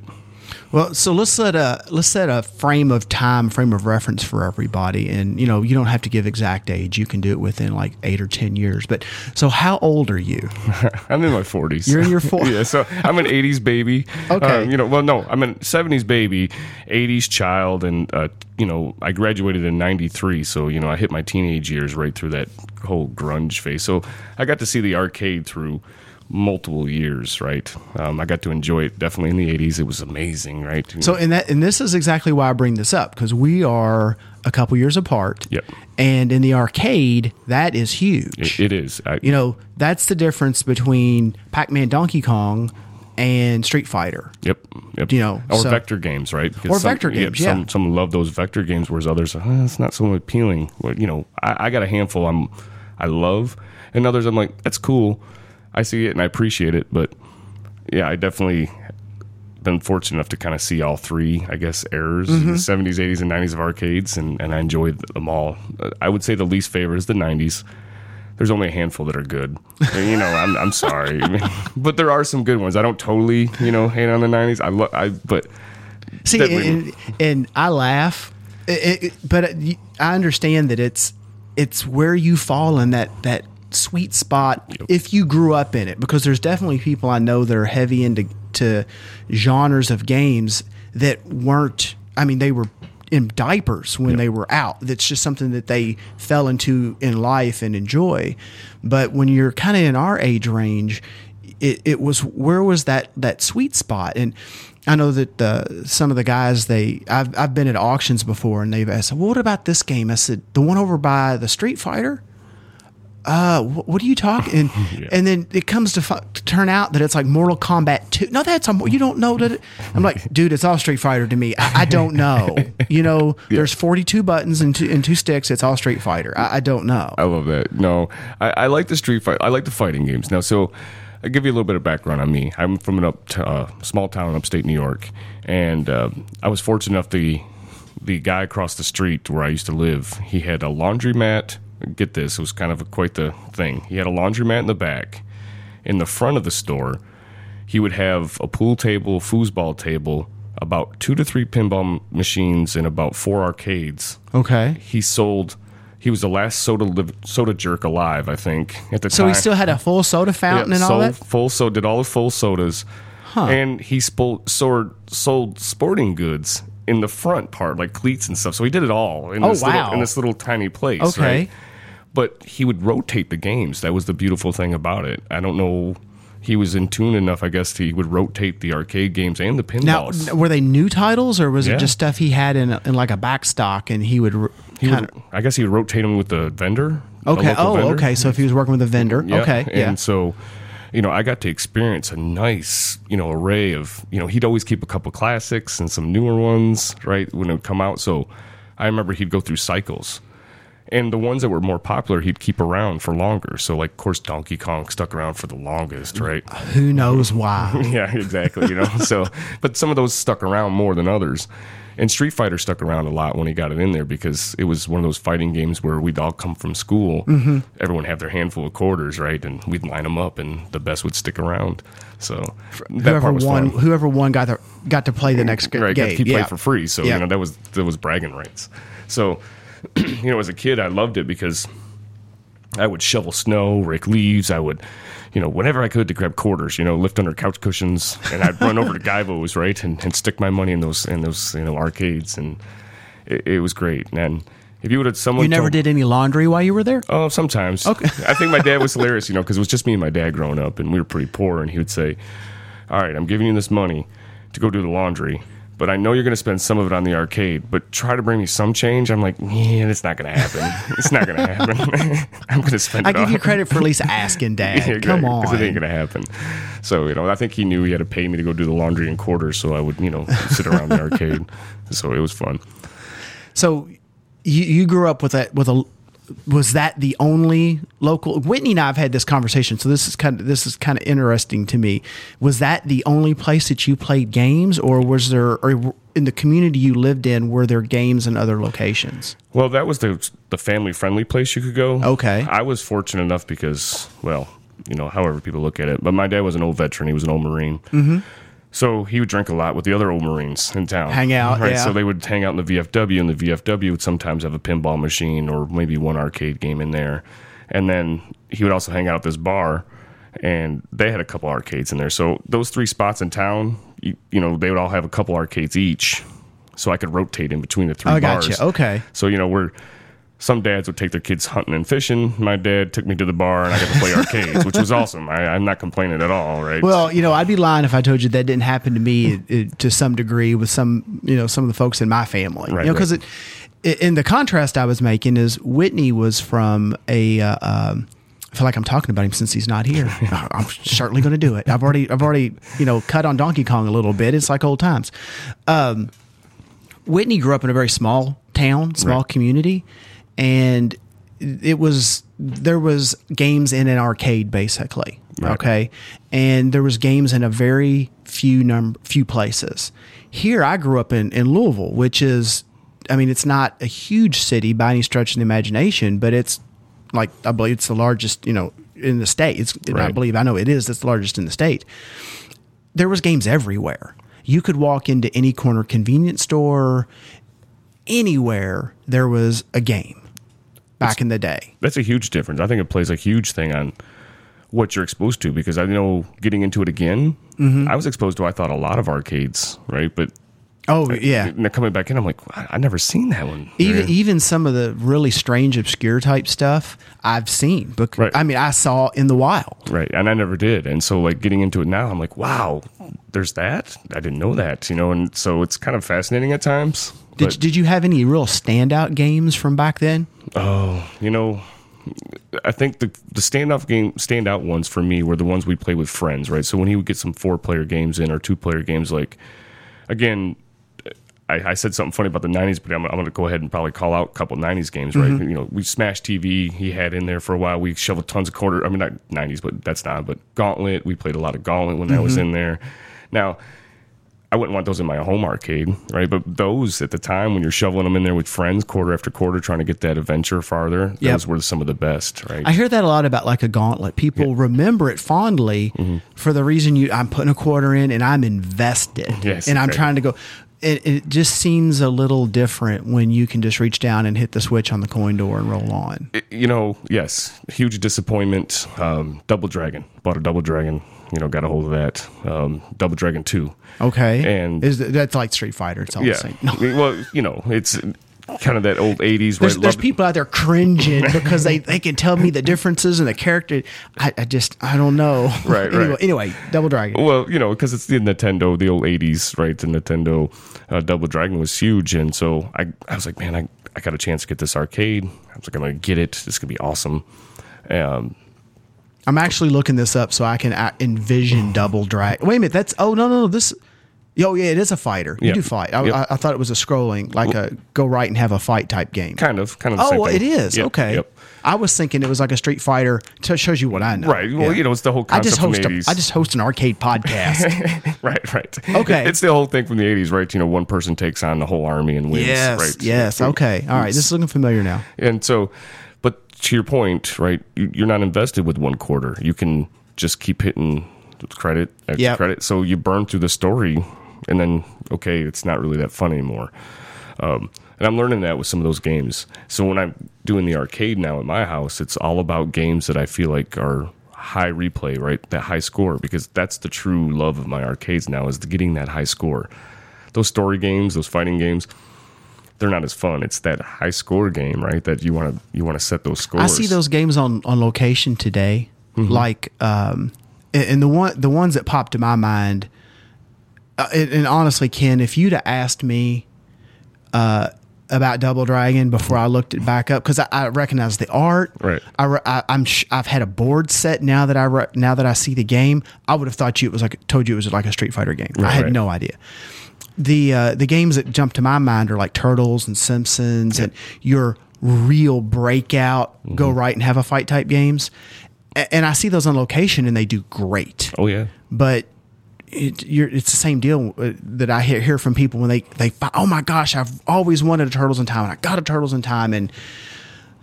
Well, so let's set a let's set a frame of time, frame of reference for everybody, and you know you don't have to give exact age. You can do it within like eight or ten years. But so, how old are you? I'm in my 40s. You're in your 40s. yeah, so I'm an 80s baby. Okay. Um, you know, well, no, I'm a 70s baby, 80s child, and uh, you know, I graduated in '93, so you know, I hit my teenage years right through that whole grunge phase. So I got to see the arcade through multiple years, right? Um, I got to enjoy it definitely in the 80s. It was amazing, right? So, and that and this is exactly why I bring this up because we are a couple years apart. Yep. And in the arcade, that is huge. it, it is. I, you know, that's the difference between Pac-Man, Donkey Kong, and Street Fighter. Yep. Yep. You know, or so- vector games, right? Because Or vector games, yeah. Some, some love those vector games, whereas others, uh, it's not so appealing. Well, you know, I, I got a handful I'm, I love, and others I'm like, that's cool. I see it and I appreciate it, but yeah, I definitely been fortunate enough to kind of see all three, I guess, eras, Mm-hmm. the 70s, 80s, and 90s of arcades, and, and I enjoyed them all. Uh, I would say the least favorite is the 90s. There's only a handful that are good. And, you know, I'm, I'm sorry, but there are some good ones. I don't totally, you know, hate on the 90s. I love, I but See, and, and I laugh, it, it, but I understand that it's it's where you fall in that that sweet spot if you grew up in it. Because there's definitely people I know that are heavy into to genres of games that weren't. I mean, they were in diapers when they were out. That's just something that they fell into in life and enjoy. But when you're kind of in our age range, it, it was where was that that sweet spot and I know that uh, some of the guys they I've I've been at auctions before and they've asked well, what about this game I said the one over by the Street Fighter uh what are you talking and, and then it comes to, fu- to turn out that it's like Mortal Kombat 2 no that's a, you don't know that it, I'm like dude it's all Street Fighter to me I, I don't know you know there's 42 buttons and two, and two sticks it's all Street Fighter I, I don't know I love that. No, I, I like the street fight. I like the fighting games. Now, so I'll give you a little bit of background on me. I'm from an up t- uh, small town in upstate New York, and uh, I was fortunate enough the the guy across the street where I used to live. He had a laundromat. Get this, it was kind of a, quite the thing. He had a laundromat in the back. In the front of the store, he would have a pool table, foosball table, about two to three pinball machines, and about four arcades okay he sold he was the last soda soda jerk alive i think at the so time So he still had a full soda fountain and all sold that full so did all the full sodas huh. and he sold, sold sold sporting goods in the front part like cleats and stuff so he did it all in Oh, this wow. little in this little tiny place Okay. right? But he would rotate the games that was the beautiful thing about it i don't know he was in tune enough i guess he would rotate the arcade games and the Now, pinballs n- were they new titles or was Yeah. it just stuff he had in, in like a back stock and he would He kind would, I guess he would rotate them with the vendor. the? Okay. local Oh, vendor. okay. So if he was working with a vendor, Yeah, okay, And yeah. And so, you know, I got to experience a nice, you know, array of, you know, he'd always keep a couple classics and some newer ones, right, when it would come out. So I remember he'd go through cycles. And the ones that were more popular, he'd keep around for longer. So, like, of course, Donkey Kong stuck around for the longest, right? Who knows why? yeah, exactly. You know, so but some of those stuck around more than others. And Street Fighter stuck around a lot when he got it in there because it was one of those fighting games where we'd all come from school, Mm-hmm. everyone have their handful of quarters, right, and we'd line them up, and the best would stick around. So that whoever part was won, fun. whoever won got to got to play the next right, game. keep yeah. playing for free. So Yeah. you know that was that was bragging rights. So you know, as a kid, I loved it because I would shovel snow, rake leaves. I would, you know, whenever I could to grab quarters, you know, lift under couch cushions, and I'd run over to Guyvo's, right, and, and stick my money in those in those you know arcades, and it, it was great. And if you would have someone You never told- did any laundry while you were there? Oh, sometimes. Okay. I think my dad was hilarious, you know, because it was just me and my dad growing up, and we were pretty poor. And he would say, "All right, I'm giving you this money to go do the laundry, but I know you're going to spend some of it on the arcade. But try to bring me some change." I'm like, "Yeah, it's not going to happen. It's not going to happen. I'm going to spend I it give all." you credit for at least asking dad. Yeah, Come on. on. 'cause it ain't gonna happen. So you know, I think he knew he had to pay me to go do the laundry in quarters, so I would you know sit around the arcade. So it was fun. So you, you grew up with a with a was that the only local Whitney and I've had this conversation so this is kind of this is kind of interesting to me was that the only place that you played games or was there or in the community you lived in were there games in other locations Well, that was the the family friendly place you could go. Okay. I was fortunate enough because, well, you know, however people look at it, but my dad was an old veteran. He was an old Marine. Mm-hmm. So he would drink a lot with the other old Marines in town. Hang out, right? yeah. So they would hang out in the VFW, and the VFW would sometimes have a pinball machine or maybe one arcade game in there. And then he would also hang out at this bar, and they had a couple arcades in there. So those three spots in town, you, you know, they would all have a couple arcades each. So I could rotate in between the three oh, I bars. gotcha. Okay. So you know, we're some dads would take their kids hunting and fishing. My dad took me to the bar, and I got to play arcades, which was awesome. I, I'm not complaining at all, right? Well, you know, I'd be lying if I told you that didn't happen to me uh, to some degree with some, you know, some of the folks in my family. Right, you know, because right. it, in the contrast I was making is Whitney was from a. Uh, um, I feel like I'm talking about him since he's not here. I'm certainly going to do it. I've already, I've already, you know, cut on Donkey Kong a little bit. It's like old times. Um, Whitney grew up in a very small town, small Right. community, and it was there was games in an arcade basically. Right. Okay, and there was games in a very few number few places. Here, I grew up in in Louisville, which is, I mean, it's not a huge city by any stretch of the imagination, but it's like I believe it's the largest, you know, in the state. It's I believe I know it is. It's the largest in the state there was games everywhere. You could walk into any corner convenience store, anywhere there was a game back in the day. that's a huge difference. I think it plays a huge thing on what you're exposed to because I know getting into it again, Mm-hmm. I was exposed to I thought a lot of arcades, right? But Oh uh, yeah. and coming back in, I'm like, I, I never seen that one. Even Yeah. even some of the really strange, obscure type stuff I've seen. But Right. I mean, I saw in the wild. Right. And I never did. And so like getting into it now, I'm like, wow, there's that? I didn't know that, you know, and so it's kind of fascinating at times. Did But, did you have any real standout games from back then? oh, you know, I think the the standout game standout ones for me were the ones we played with friends, right? So when he would get some four player games in or two player games, like again, I, I said something funny about the '90s, but I'm, I'm going to go ahead and probably call out a couple '90s games, right? You know, we Smash TV. He had in there for a while. We shoveled tons of quarter. I mean, not '90s, but that's not. But Gauntlet. We played a lot of Gauntlet when that was in there. Now, I wouldn't want those in my home arcade, right? But those at the time when you're shoveling them in there with friends, quarter after quarter, trying to get that adventure farther, Yep. those were some of the best, right? I hear that a lot about like a gauntlet. People remember it fondly Mm-hmm. for the reason you I'm putting a quarter in and I'm invested. Yes, and I'm right. trying to go. It, it just seems a little different when you can just reach down and hit the switch on the coin door and roll on. you know, yes, huge disappointment. Um, Double Dragon bought a Double Dragon. You know, got a hold of that. Um, Double Dragon Two. Okay, And- is that- that's like Street Fighter? It's all Yeah. the same. No. Well, you know, it's kind of that old '80s. There's, right? there's people out there cringing because they, they can tell me the differences in the character. I, I just I don't know. Right, anyway, right. anyway, Double Dragon. Well, you know, because it's the Nintendo, the old '80s, right? The Nintendo uh, Double Dragon was huge, and so I, I was like, man, I, I got a chance to get this arcade. I was like, I'm gonna get it. This could be awesome. Um, I'm actually looking this up so I can uh, envision Double Dragon. Wait a minute, that's oh no no no this. Oh yeah, it is a fighter. You Yeah. do fight. I, Yep. I, I thought it was a scrolling, like a go right and have a fight type game. kind of, kind of. The Oh, same well, it is Yep, okay. Yep. I was thinking it was like a Street Fighter. To shows you what I know. Right. Well, you know, it's the whole I just concept host 80s. I just host an arcade podcast. right, right. Okay. It's the whole thing from the 80s, right? You know, one person takes on the whole army and wins, yes. right? Yes. Okay. All right. This is looking familiar now. And so, but to your point, right? you- You're not invested with one quarter. You can just keep hitting credit after Yep. credit. So you burn through the story, and then okay, it's not really that fun anymore. Um, and I'm learning that with some of those games. So when I'm doing the arcade now at my house, it's all about games that I feel like are high replay, right? That high score, because that's the true love of my arcades now is the getting that high score. Those story games, those fighting games, they're not as fun. It's that high score game, right? That you want to you want to set those scores. I see those games on on location today, Mm-hmm. like um, and and the one the ones that popped to my mind. Uh, and, and honestly, Ken, if you'd have asked me uh, about Double Dragon before I looked it back up, because I, I recognize the art, Right. I, I, I'm sh- I've had a board set now that I re- now that I see the game. I would have thought you it was like told you it was like a Street Fighter game. I had right. no idea the uh, the games that jump to my mind are like Turtles and Simpsons and your real breakout go Mm-hmm. right and have a fight type games. A- And I see those on location and they do great. Oh yeah. But it, you're, it's the same deal uh, that I hear, hear from people when they they oh my gosh I've always wanted a Turtles in Time and I got a Turtles in Time and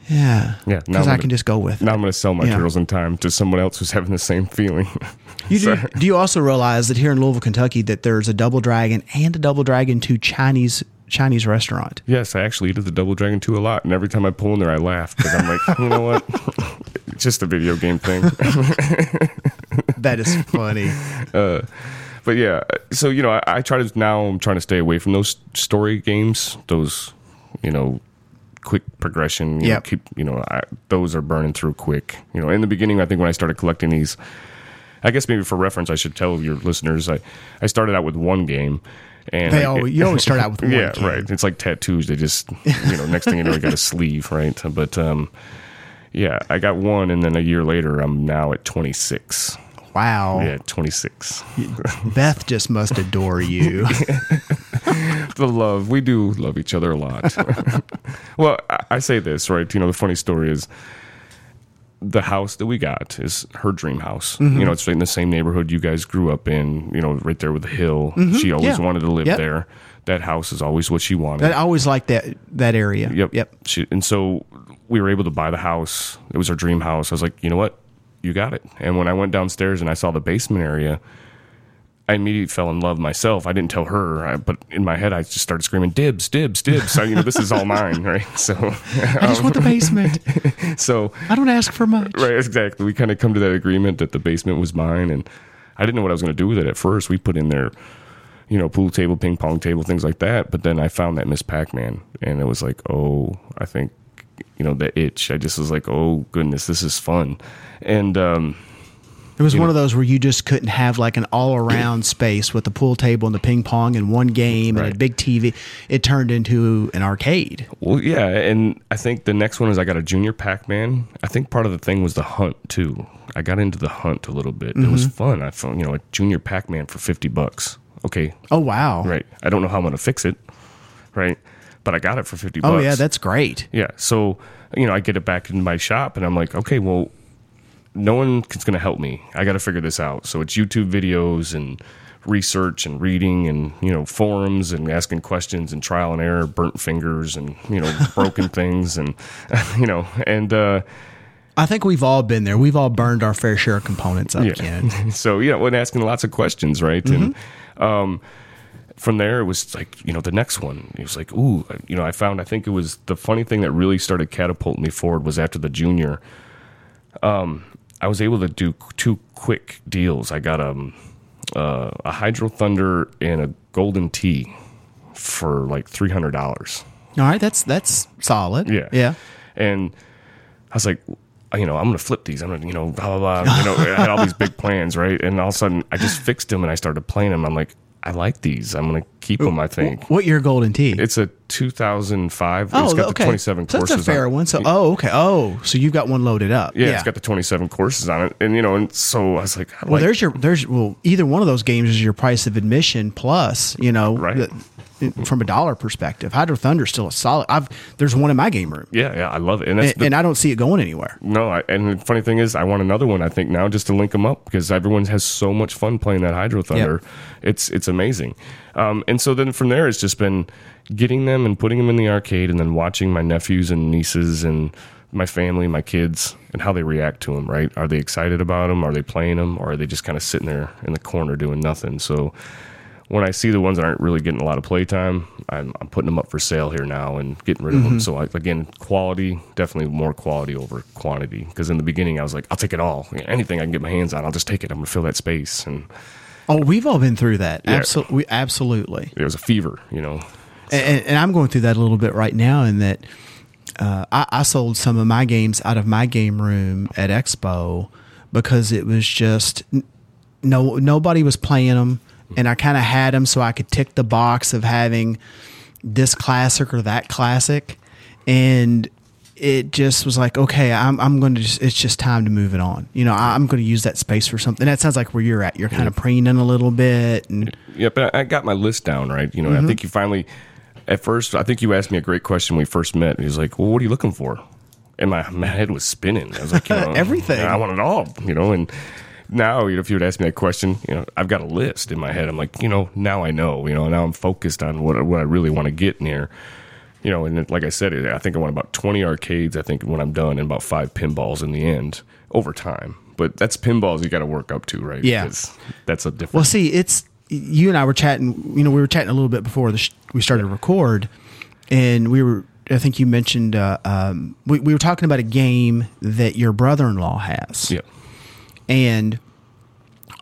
yeah Yeah, because gonna- can just go with it. Now I'm going to sell my Yeah. turtles in time to someone else who's having the same feeling. You do, do you also realize that here in Louisville, Kentucky, that there's a Double Dragon and a Double Dragon Two Chinese Chinese restaurant? Yes, I actually eat at the Double Dragon 2 a lot, and every time I pull in there, I laugh because I'm like, you know what? it's just a video game thing. That is funny. But yeah, so you know, I, I try to now. I'm trying to stay away from those story games. Those, you know, quick progression. You know, keep you know, I, those are burning through quick. You know, in the beginning, I think when I started collecting these, I guess maybe for reference, I should tell your listeners, I I started out with one game. And They I- always, you always start out with one. yeah, game. right. It's like tattoos. They just, you know, next thing you know, you got a sleeve, right? But um, yeah, I got one, and then a year later, I'm now at 26. Wow. Yeah, 26. Beth just must adore you. the love. We do love each other a lot. well, I, I say this, right? You know, the funny story is the house that we got is her dream house. Mm-hmm. You know, it's right in the same neighborhood you guys grew up in, you know, right there with the hill. She always Mm-hmm. Yeah. wanted to live Yep. there. That house is always what she wanted. I always liked that that area. Yep. Yep. She, and so we were able to buy the house. It was our dream house. I was like, you know what? You got it. And when I went downstairs and I saw the basement area, I immediately fell in love myself. I didn't tell her, I, but in my head, I just started screaming, "Dibs, dibs, dibs!" So you know, this is all mine, right? So, I just want the um, basement. so I don't ask for much. right, exactly. We kind of come to that agreement that the basement was mine, and I didn't know what I was going to do with it at first. We put in there, you know, pool table, ping pong table, things like that. But then I found that Miss Pac Man, and it was like, oh, I think, you know, the itch. I just was like, oh goodness, this is fun, and um, It was one of those where you just couldn't have like an all around space with the pool table and the ping pong and one game and a big TV. It turned into an arcade. Well, yeah, and I think the next one is I got a junior Pac Man. I think part of the thing was the hunt too. I got into the hunt a little bit. It Mm-hmm. was fun. I found you know a junior Pac Man for fifty bucks. Okay, Oh wow. right. I don't know how I'm gonna fix it, right? But I got it for fifty Oh bucks. yeah, that's great. yeah. So you know, I get it back in my shop, and I'm like, okay, well, no one's gonna help me. I got to figure this out. So it's YouTube videos and research and reading and you know forums and asking questions and trial and error, burnt fingers and you know broken things and you know and uh, I think we've all been there. We've all burned our fair share of components up, Ken. so yeah, when asking lots of questions, right? And Mm-hmm. um, from there, it was like you know the next one. It was like, ooh, you know, I found. I think it was the funny thing that really started catapulting me forward was after the junior. Um, I was able to do two quick deals. I got um, uh, a Hydro Thunder and a Golden Tee for like three hundred dollars. All right, that's that's solid. Yeah. Yeah. And I was like, you know, I'm gonna flip these. I'm gonna, you know, blah blah blah. You know, I had all these big plans, right? And all of a sudden, I just fixed them and I started playing them. I'm like, I like these. I'm gonna keep them. I think What your golden tee? it's a 2005. oh, it's got okay. the 27 so courses. that's a fair on it. one. So oh, okay. Oh, so you've got one loaded up. Yeah, it's got the 27 courses on it, and you know, and so I was like, I well, like, there's your there's well either one of those games is your price of admission plus you know Right. the- from a dollar perspective. Hydro Thunder's still a solid. I've there's one in my game room, yeah, yeah, I love it, and and, the, and I don't see it going anywhere. No, I, and the funny thing is, I want another one. I think now just to link them up because everyone has so much fun playing that Hydro Thunder. It's it's amazing. Um, and so then from there, it's just been getting them and putting them in the arcade, and then watching my nephews and nieces and my family, my kids, and how they react to them. Right? Are they excited about them? Are they playing them? Or are they just kind of sitting there in the corner doing nothing? So when I see the ones that aren't really getting a lot of playtime, I'm, I'm putting them up for sale here now and getting rid of Mm-hmm. them. So I, again, quality definitely more quality over quantity. Because in the beginning, I was like, I'll take it all, anything I can get my hands on, I'll just take it. I'm gonna fill that space, and Oh, we've all been through that. Yeah. Absolutely, absolutely. it was a fever, you know. And, and I'm going through that a little bit right now. In that, uh, I, I sold some of my games out of my game room at Expo because it was just no nobody was playing them, and I kind of had them so I could tick the box of having this classic or that classic, and it just was like, okay, I'm, I'm going to just, it's just time to move it on. You know, I, I'm going to use that space for something. That sounds like where you're at. You're kind of preening a little bit. And Yeah, but I got my list down right. You know, Mm-hmm. I think you finally. At first, I think you asked me a great question when we first met. And he was like, "Well, what are you looking for?" And my my head was spinning. I was like, you know, Everything. I want it all. You know, and now you know, if you would ask me that question, you know, I've got a list in my head. I'm like, you know, now I know. You know, now I'm focused on what what I really want to get in here. You know, and like I said, I think I want about 20 arcades. I think when I'm done, and about five pinballs in the end over time. But that's pinballs you got to work up to, right? Yeah. Because that's a different. Well, see, it's you and I were chatting. You know, we were chatting a little bit before the sh- we started to record, and we were. I think you mentioned uh, um, we we were talking about a game that your brother-in-law has, yeah. And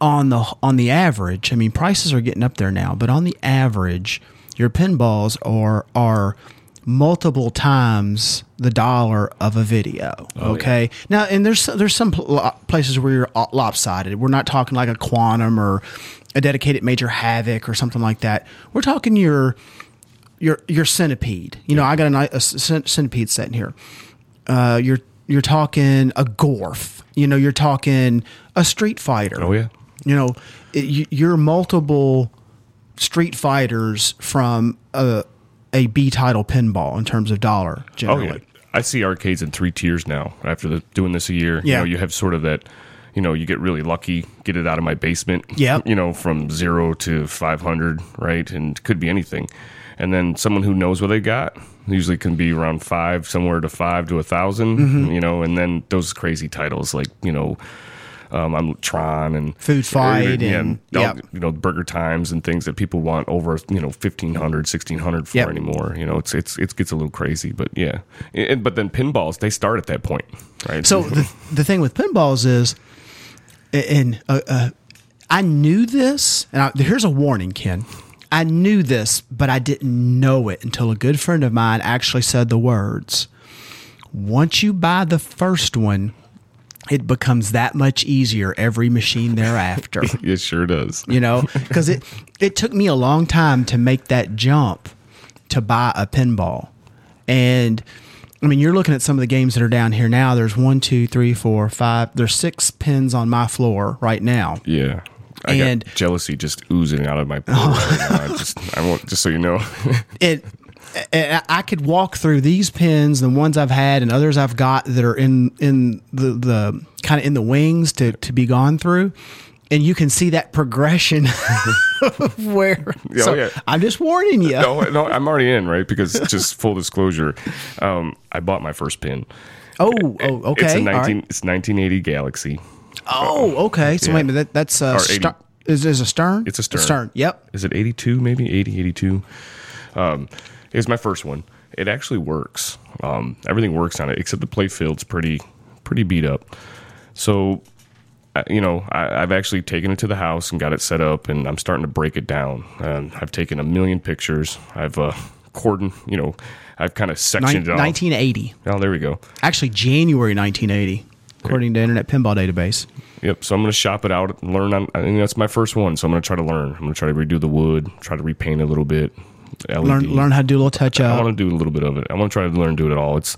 on the on the average, I mean, prices are getting up there now, but on the average, your pinballs are are multiple times the dollar of a video. okay, now and there's there's some pl- places where you're lopsided. We're not talking like a quantum or a dedicated major havoc or something like that. We're talking your your your centipede. You know, I got a, a centipede set in here. Uh, you're you're talking a Gorf. You know, you're talking a Street Fighter. Oh, yeah. You know, it, you, you're multiple Street Fighters from a a B title pinball in terms of dollar Oh yeah, I see arcades in three tiers now. After the, doing this a year, you Yeah. know, you have sort of that. You know, you get really lucky, get it out of my basement. Yeah, You know, from zero to five hundred, right, and could be anything. And then someone who knows what they got usually can be around five, somewhere to five to a 1000 Mm-hmm. You know, and then those crazy titles like you know. Um, I'm Tron and Food Fight yeah, and- all- yep. you know Burger Times and things that people want over you know 1500 1600 for Yep. anymore you know it's it's it gets a little crazy but yeah and, but then pinballs they start at that point right So the, the thing with pinballs is, and uh, uh, I knew this, and I, here's a warning, Ken. I knew this, but I didn't know it until a good friend of mine actually said the words. Once you buy the first one, it becomes that much easier every machine thereafter. it sure does. You know because it it took me a long time to make that jump to buy a pinball. And i mean you're looking at some of the games that are down here now. There's one two three four five there's six pins on my floor right now. Yeah I And- got jealousy just oozing out of my pores right now. I just I won't just so you know it I could walk through these pins, the ones I've had and others I've got that are in in the the kind of in the wings to to be gone through, and you can see that progression of where. Yeah, so oh, yeah. I'm just warning you. no no I'm already in right because just full disclosure um, I bought my first pin Oh, oh, okay. it's a 19 right. it's 1980 Galaxy Oh, okay. So Yeah. wait a minute. That, that's uh, Or 80. ster- is is a stern. It's a stern. stern. Yep. is it 82 maybe 80 82 um it was my first one it actually works um everything works on it except the play field's pretty pretty beat up so I- you know I, i've actually taken it to the house and got it set up and i'm starting to break it down and i've taken a million pictures i've uh cordon you know i've kind of Nin- sectioned it off 1980. oh there we go Actually, January 1980, according to Internet Pinball Database. Yep. So I'm going to shop it out, and learn on. I think that's my first one, so I'm going to try to learn. I'm going to try to redo the wood, try to repaint a little bit. LED. Learn learn how to do a little touch up. I want to do a little bit of it. I want to try to learn to do it all. It's,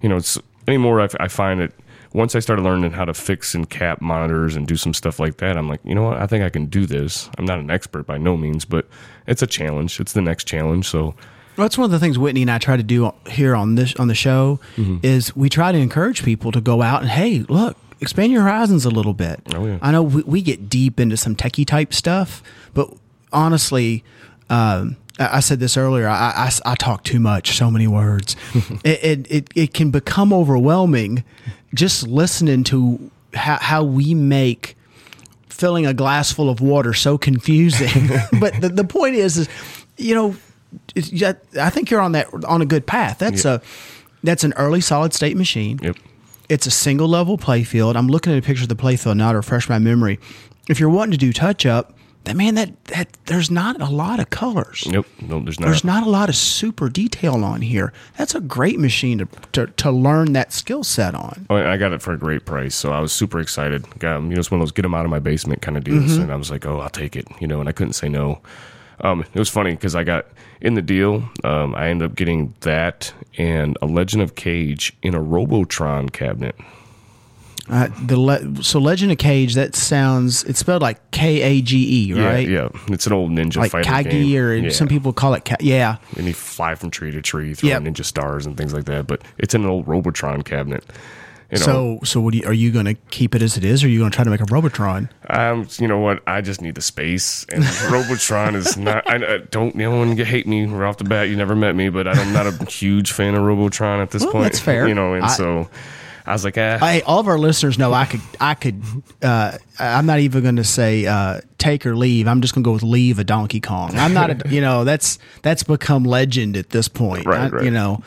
you know, it's anymore. I, I find it once I started learning how to fix and cap monitors and do some stuff like that, I'm like, you know what? I think I can do this. I'm not an expert by no means, but it's a challenge. It's the next challenge. So that's one of the things Whitney and I try to do here on this on the show Mm-hmm. is we try to encourage people to go out and hey, look, expand your horizons a little bit. Oh, yeah. I know we, we get deep into some techie type stuff, but honestly, um, I I said this earlier. I, I, I talk too much, so many words. it, it, it it can become overwhelming just listening to how, how we make filling a glass full of water so confusing. but the, the point is, is you know, I think you're on that on a good path. That's a that's an early solid state machine. Yep. It's a single level playfield. I'm looking at a picture of the playfield now to refresh my memory. If you're wanting to do touch up, that man, that that there's not a lot of colors. Nope. No, there's not. There's not a lot of super detail on here. That's a great machine to to, to learn that skill set on. Oh, I got it for a great price, so I was super excited. Got you know, it's one of those get them out of my basement kind of deals, Mm-hmm. and I was like, oh, I'll take it, you know, and I couldn't say no. Um, it was funny because I got in the deal. Um, I ended up getting that and a Legend of Kage in a Robotron cabinet. Uh, the le- so Legend of Kage that sounds it's spelled like K A G E right? Yeah, yeah, it's an old ninja Like fighter Kagi game. or yeah. some people call it Ka- yeah. and you fly from tree to tree, throwing Yep. ninja stars and things like that. But it's in an old Robotron cabinet. You know, So so what you, are you going to keep it as it is or are you going to try to make a Robotron? Um, you know what? I just need the space, and Robotron is not. I, I don't. No one hate me right off the bat. You never met me, but I'm not a huge fan of Robotron at this Well, point. that's fair. You know, and I- so I was like, ah, Hey, all of our listeners know I could I could uh, I'm not even going to say uh, take or leave. I'm just going to go with leave a Donkey Kong. I'm not a you know that's that's become legend at this point. Right, I- right. You know.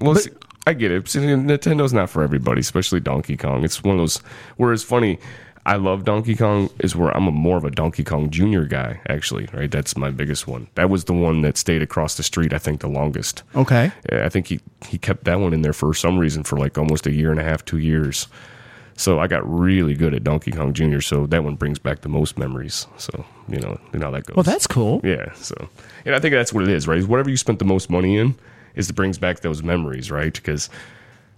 well, see, I get it. See, Nintendo's not for everybody, especially Donkey Kong. It's one of those. where it's funny. I love Donkey Kong is where I'm a more of a Donkey Kong Junior guy, actually, right? That's my biggest one. That was the one that stayed across the street, I think, the longest. Okay. Yeah, I think he, he kept that one in there for some reason for like almost a year and a half, two years. So I got really good at Donkey Kong Jr. So that one brings back the most memories. So you know, you know how that goes. Well, that's cool. yeah. So and I think that's what it is, right? Is whatever you spent the most money in is it brings back those memories, right? Because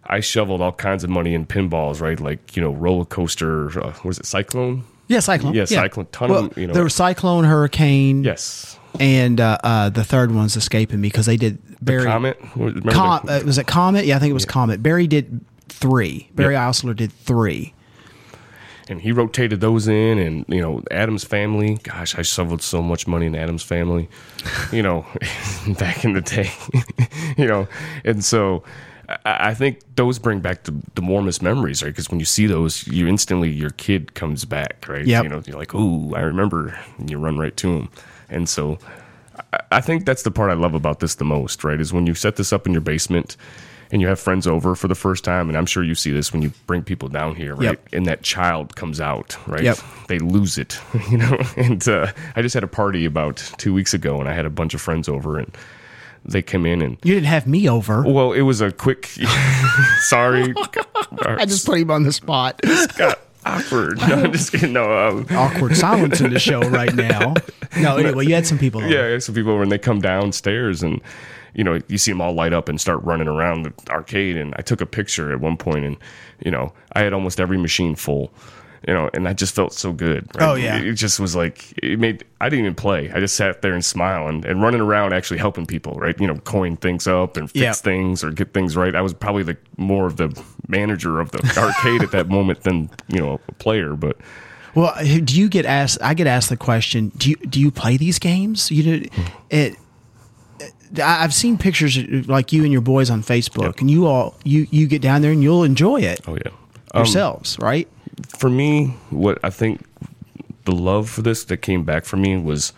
I shoveled all kinds of money in pinballs, right? Like you know, roller coaster. Uh, was it Cyclone? Yeah, Cyclone. Yeah, Cyclone. Ton well, of you know. there was Cyclone, Hurricane, yes. and uh, uh, the third one's escaping me because they did Barry. Comet. Com- the- uh, was it Comet? Yeah, I think it was Comet. Barry did three. Barry Oursler did three. And he rotated those in and you know Addams Family gosh i shoveled so much money in Addams Family you know back in the day you know and so I I think those bring back the, the warmest memories, right? Because when you see those, you instantly your kid comes back, right? Yep. You know, you're like, "Ooh, I remember," and you run right to him. And so, I, I think that's the part I love about this the most, right? Is when you set this up in your basement and you have friends over for the first time, and I'm sure you see this when you bring people down here, right? Yep. And that child comes out, right? Yep. They lose it, you know. And uh, I just had a party about two weeks ago, and I had a bunch of friends over, and they came in and. You didn't have me over. Well, it was a quick. sorry, I just put him on the spot. got awkward. No, I'm just kidding. No, um, Awkward silence in the show right now. No, anyway, you had some people. over. yeah, I had some people when they come downstairs and you know you see them all light up and start running around the arcade. And I took a picture at one point, and you know I had almost every machine full. You know, and that just felt so good. right? Oh, yeah. it, it just was like it made. I didn't even play. I just sat there and smile and, and running around, actually helping people. Right, you know, coin things up and fix Yeah. things or get things right. I was probably the more of the manager of the arcade at that moment than you know a player. But Well, do you get asked? I get asked the question: Do you do you play these games? You do it. I've seen pictures like you and your boys on Facebook, and you all you you get down there and you'll enjoy it oh yeah, Um, yourselves, right? for me, what I think the love for this that came back for me was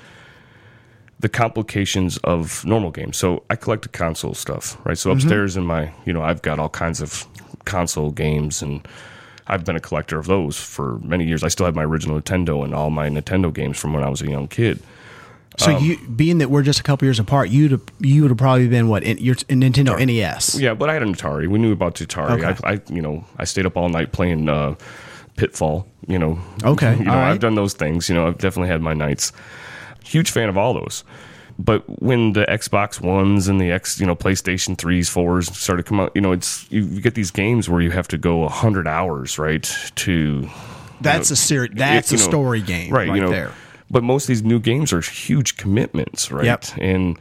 the complications of normal games. So I collect console stuff, right? So upstairs in my, you know, I've got all kinds of console games and I've been a collector of those for many years. I still have my original Nintendo and all my Nintendo games from when I was a young kid. So Um, you being that we're just a couple years apart, you'd you would have probably been what in your in Nintendo E NES. Yeah, but I had an Atari. We knew about Atari. Okay. I, I, you know, I stayed up all night playing uh, Pitfall. You know. Okay, You know, right. I've done those things. You know, I've definitely had my nights. Huge fan of all those. But when the Xbox Ones and the X, you know, PlayStation threes, fours started to come out, you know, it's you, you get these games where you have to go hundred hours, right, to That's a ser- That's you a know, story game, right, you know, there. But most of these new games are huge commitments, right? Yep. And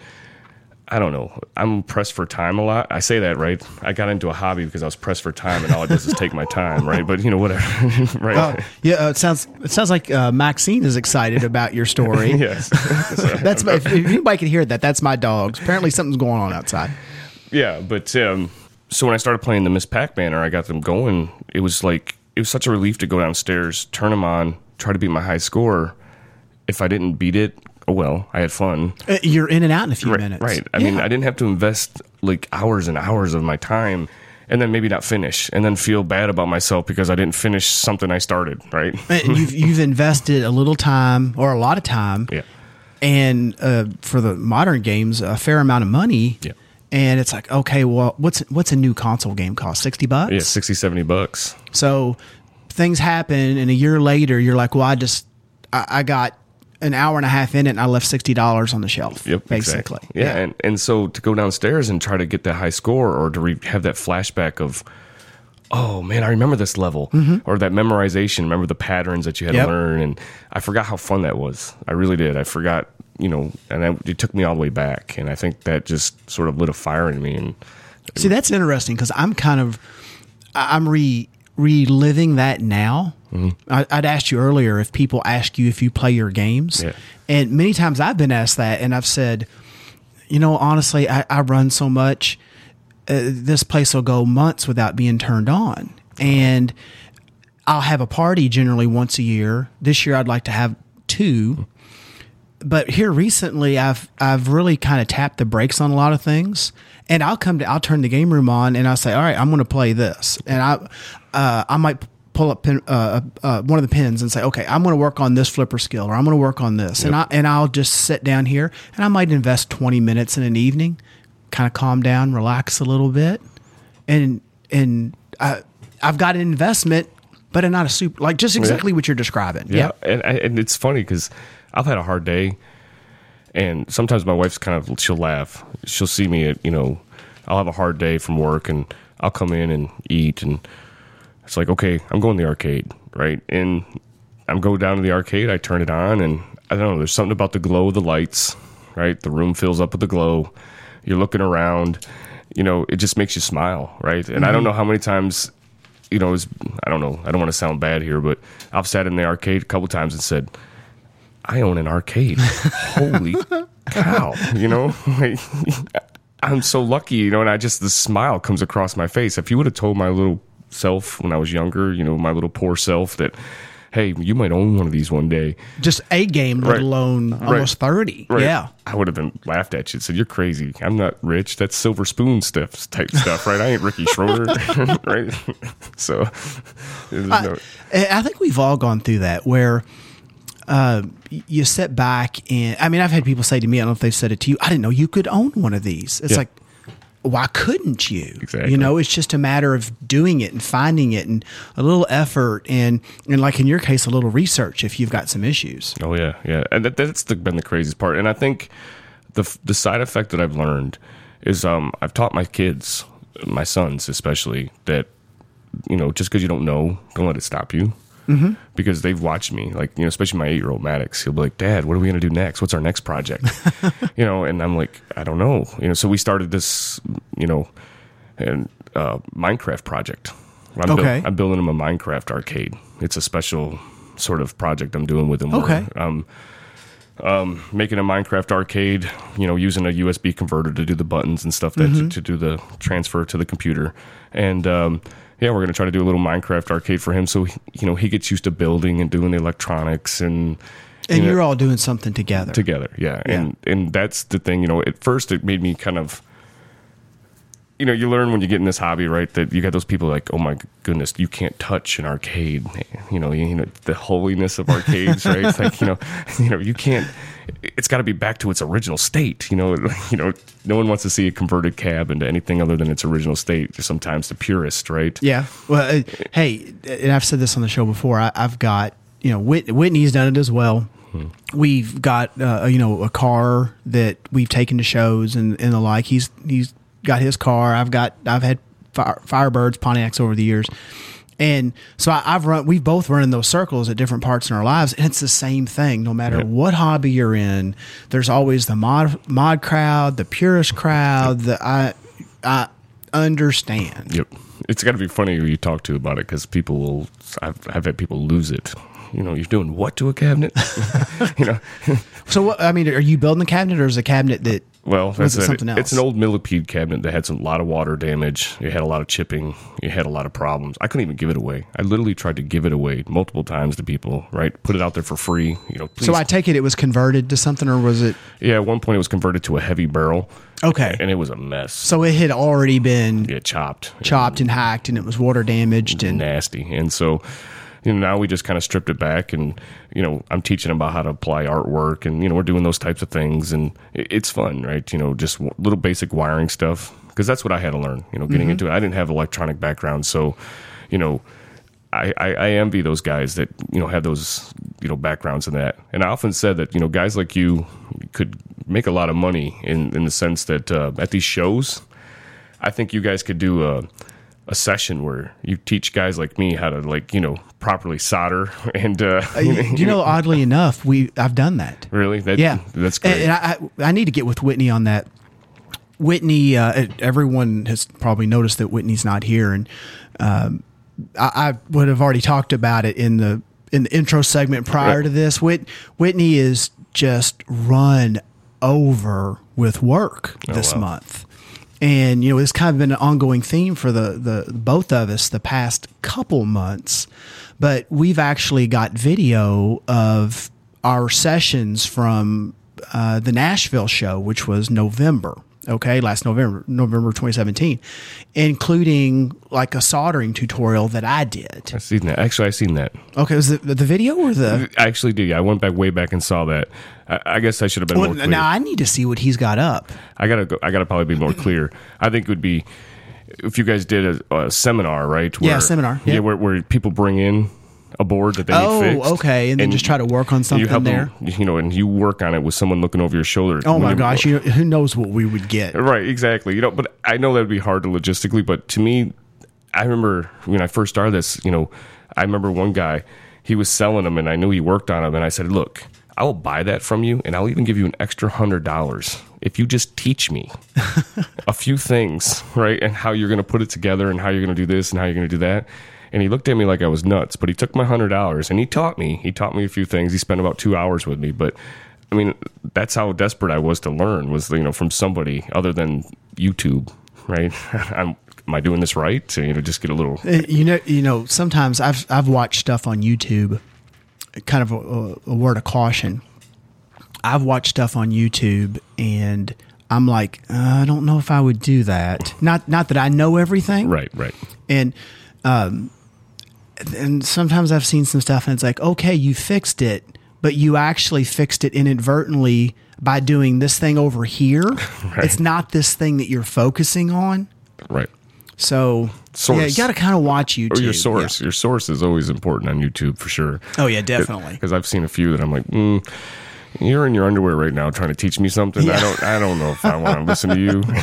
I don't know. I'm pressed for time a lot. I say that, right? I got into a hobby because I was pressed for time, and all it does is take my time, right? But you know, whatever, right? Oh, yeah, uh, it sounds it sounds like uh, Maxine is excited about your story. yes. That's if, if anybody could hear that, that's my dogs. Apparently, something's going on outside. Yeah, but um, so when I started playing the Miss Pac Banner, I got them going. It was like it was such a relief to go downstairs, turn them on, try to beat my high score. If I didn't beat it, oh well, I had fun. Uh, You're in and out in a few Right, minutes. right. I mean, I didn't have to invest like hours and hours of my time and then maybe not finish and then feel bad about myself because I didn't finish something I started, right? You've you've invested a little time or a lot of time, Yeah. and uh, for the modern games, a fair amount of money. Yeah. And it's like, okay, well, what's what's a new console game cost? Sixty bucks. Yeah, 60, 70 bucks. So things happen, and a year later, you're like, well, I just I, I got an hour and a half in it, and I left sixty dollars on the shelf. Yep, basically. exactly. Yeah, And, and so to go downstairs and try to get that high score or to re- have that flashback of, oh man, I remember this level or that memorization. Remember the patterns that you had Mm-hmm. Yep. to learn, and I forgot how fun that was. I really did. I forgot, you know, and I, it took me all the way back. And I think that just sort of lit a fire in me. And See, that's interesting because I'm kind of I'm re reliving that now. Mm-hmm. I, I'd asked you earlier if people ask you if you play your games, Yeah. and many times I've been asked that, and I've said, you know, honestly, I, I run so much, uh, this place will go months without being turned on, and I'll have a party generally once a year. This year, I'd like to have two but here recently I've I've really kind of tapped the brakes on a lot of things. And I'll come to I'll turn the game room on and I'll say, all right, I'm going to play this, and I uh, I might pull up pin, uh, uh, one of the pins and say, okay, I'm going to work on this flipper skill, or I'm going to work on this, and I and I'll just sit down here and I might invest 20 minutes in an evening, kind of calm down, relax a little bit, and and I, I've got an investment, but not a super like just exactly what you're describing. yeah, and, and it's funny because I've had a hard day, and sometimes my wife's kind of she'll laugh. She'll see me at you know, I'll have a hard day from work, and I'll come in and eat, and it's like okay, I'm going to the arcade, right? And I'm go down to the arcade, I turn it on, and I don't know. There's something about the glow of the lights, right? The room fills up with the glow. You're looking around, you know, it just makes you smile, right? And I don't mm-hmm. know how many times you know, was, I don't know, I don't want to sound bad here, but I've sat in the arcade a couple times and said, I own an arcade. Holy cow, you know? Like, I'm so lucky, you know, and I just, the smile comes across my face. If you would have told my little self when I was younger, you know, my little poor self that, hey, you might own one of these one day. just a game, let Right. alone almost 30. Right. Yeah. I would have been laughed at you and said, You're crazy. I'm not rich. That's silver spoon stuff type stuff, right? I ain't Ricky Schroder. right? So there's no, I I think we've all gone through that where uh, you sit back and I mean, I've had people say to me, I don't know if they've said it to you, I didn't know you could own one of these. It's Yeah. like, why couldn't you? Exactly. You know, it's just a matter of doing it and finding it and a little effort and, and like in your case, a little research if you've got some issues. Oh yeah, yeah, and that, that's the, been the craziest part. And I think the the side effect that I've learned is um, I've taught my kids, my sons especially, that you know just because you don't know, don't let it stop you. Mm-hmm. Because they've watched me, like you know, especially my eight year old Maddox. He'll be like, "Dad, what are we gonna do next? What's our next project?" you know, and I'm like, "I don't know." You know, so we started this, you know, and uh, Minecraft project. I'm, Okay. I'm building him a Minecraft arcade. It's a special sort of project I'm doing with where, Okay. um, um, making a Minecraft arcade, you know, using a USB converter to do the buttons and stuff that Mm-hmm. to, do the transfer to the computer. And um, yeah, we're gonna try to do a little Minecraft arcade for him, so he, you know he gets used to building and doing the electronics and. And you know, you're all doing something together. together yeah. and and that's the thing you know at first it made me kind of you know you learn when you get in this hobby right that you got those people like oh my goodness you can't touch an arcade you know you, you know the holiness of arcades right it's like you know you know you can't it's got to be back to its original state you know you know no one wants to see a converted cab into anything other than its original state sometimes the purist right Yeah. Well, uh, hey, and I've said this on the show before. I, I've got you know Whit, Whitney's done it as well. We've got uh, you know a car that we've taken to shows and, and the like. He's he's got his car. I've got I've had fire, Firebirds Pontiacs over the years, and so I, I've run. We've both run in those circles at different parts in our lives, and it's the same thing. No matter what hobby you're in, there's always the mod mod crowd, the purist crowd. The I I understand. Yep. It's got to be funny who you talk to about it because people will. I've, I've had people lose it. You know, you're doing what to a cabinet? you know, So what? I mean, are you building the cabinet, or is a cabinet that? well, that's it it. something It's an old millipede cabinet that had some, a lot of water damage. It had a lot of chipping. It had a lot of problems. I couldn't even give it away. I literally tried to give it away multiple times to people, right? Put it out there for free. You know, please. So I take it it was converted to something, or was it? yeah, at one point it was converted to a heavy barrel. Okay. And it was a mess. So it had already been Yeah, chopped. chopped and hacked, and it was water damaged, and nasty. And so, you know, now we just kind of stripped it back, and you know, I'm teaching them about how to apply artwork, and you know, we're doing those types of things, and it's fun, right? You know, just little basic wiring stuff because that's what I had to learn. You know, getting Mm-hmm. into it, I didn't have electronic background, so you know. I, I, I envy those guys that you know have those you know backgrounds in that, and I often said that you know guys like you could make a lot of money in in the sense that uh, at these shows, I think you guys could do a a session where you teach guys like me how to like you know properly solder and uh, you know, oddly enough, we I've done that. really that Yeah, that's great. And, I, I need to get with Whitney on that. Whitney, uh, everyone has probably noticed that Whitney's not here, and um, I, I would have already talked about it in the in the intro segment prior Right. to this. Whit, Whitney is just run over with work this wow. month. And you know it's kind of been an ongoing theme for the, the both of us the past couple months, but we've actually got video of our sessions from uh, the Nashville show, which was November. Okay, last November, November 2017, including like a soldering tutorial that I did. I've seen that. Actually, I've seen that. Okay, was it the video or the? I actually did. Yeah, I went back way back and saw that. I, I guess I should have been Well, more clear. now I need to see what he's got up. I gotta go. I gotta probably be more clear. I think it would be if you guys did a, a seminar, right? Yeah, seminar, Yeah, yeah. where, where people bring in a board that they fix. Oh, need fixed. okay, and then just try to work on you something help there. Them, you know, and you work on it with someone looking over your shoulder. Oh my you- gosh, you know, who knows what we would get? Right, exactly. You know, but I know that would be hard to logistically, but to me, I remember when I first started this, you know, I remember one guy, he was selling them and I knew he worked on them and I said, "Look, I will buy that from you and I'll even give you an extra $100 if you just teach me a few things, right? And how you're going to put it together and how you're going to do this and how you're going to do that." And he looked at me like I was nuts, but he took my $100 and he taught me. He taught me a few things. He spent about 2 hours with me, but I mean, that's how desperate I was to learn was you know from somebody other than YouTube, right? I'm, am I doing this right? To you know, just get a little. Uh, You know, you know. Sometimes I've I've watched stuff on YouTube. Kind of a, a word of caution. I've watched stuff on YouTube, and I'm like, uh, I don't know if I would do that. Not not that I know everything, Right, right. and um, and sometimes I've seen some stuff and it's like, okay, you fixed it, but you actually fixed it inadvertently by doing this thing over here. Right. It's not this thing that you're focusing on. Right. So Source. yeah, you got to kind of watch YouTube. Or your source. Your source is always important on YouTube for sure. Oh yeah, definitely. Because I've seen a few that I'm like, mm, you're in your underwear right now trying to teach me something. I don't. I don't know if I want to listen to you.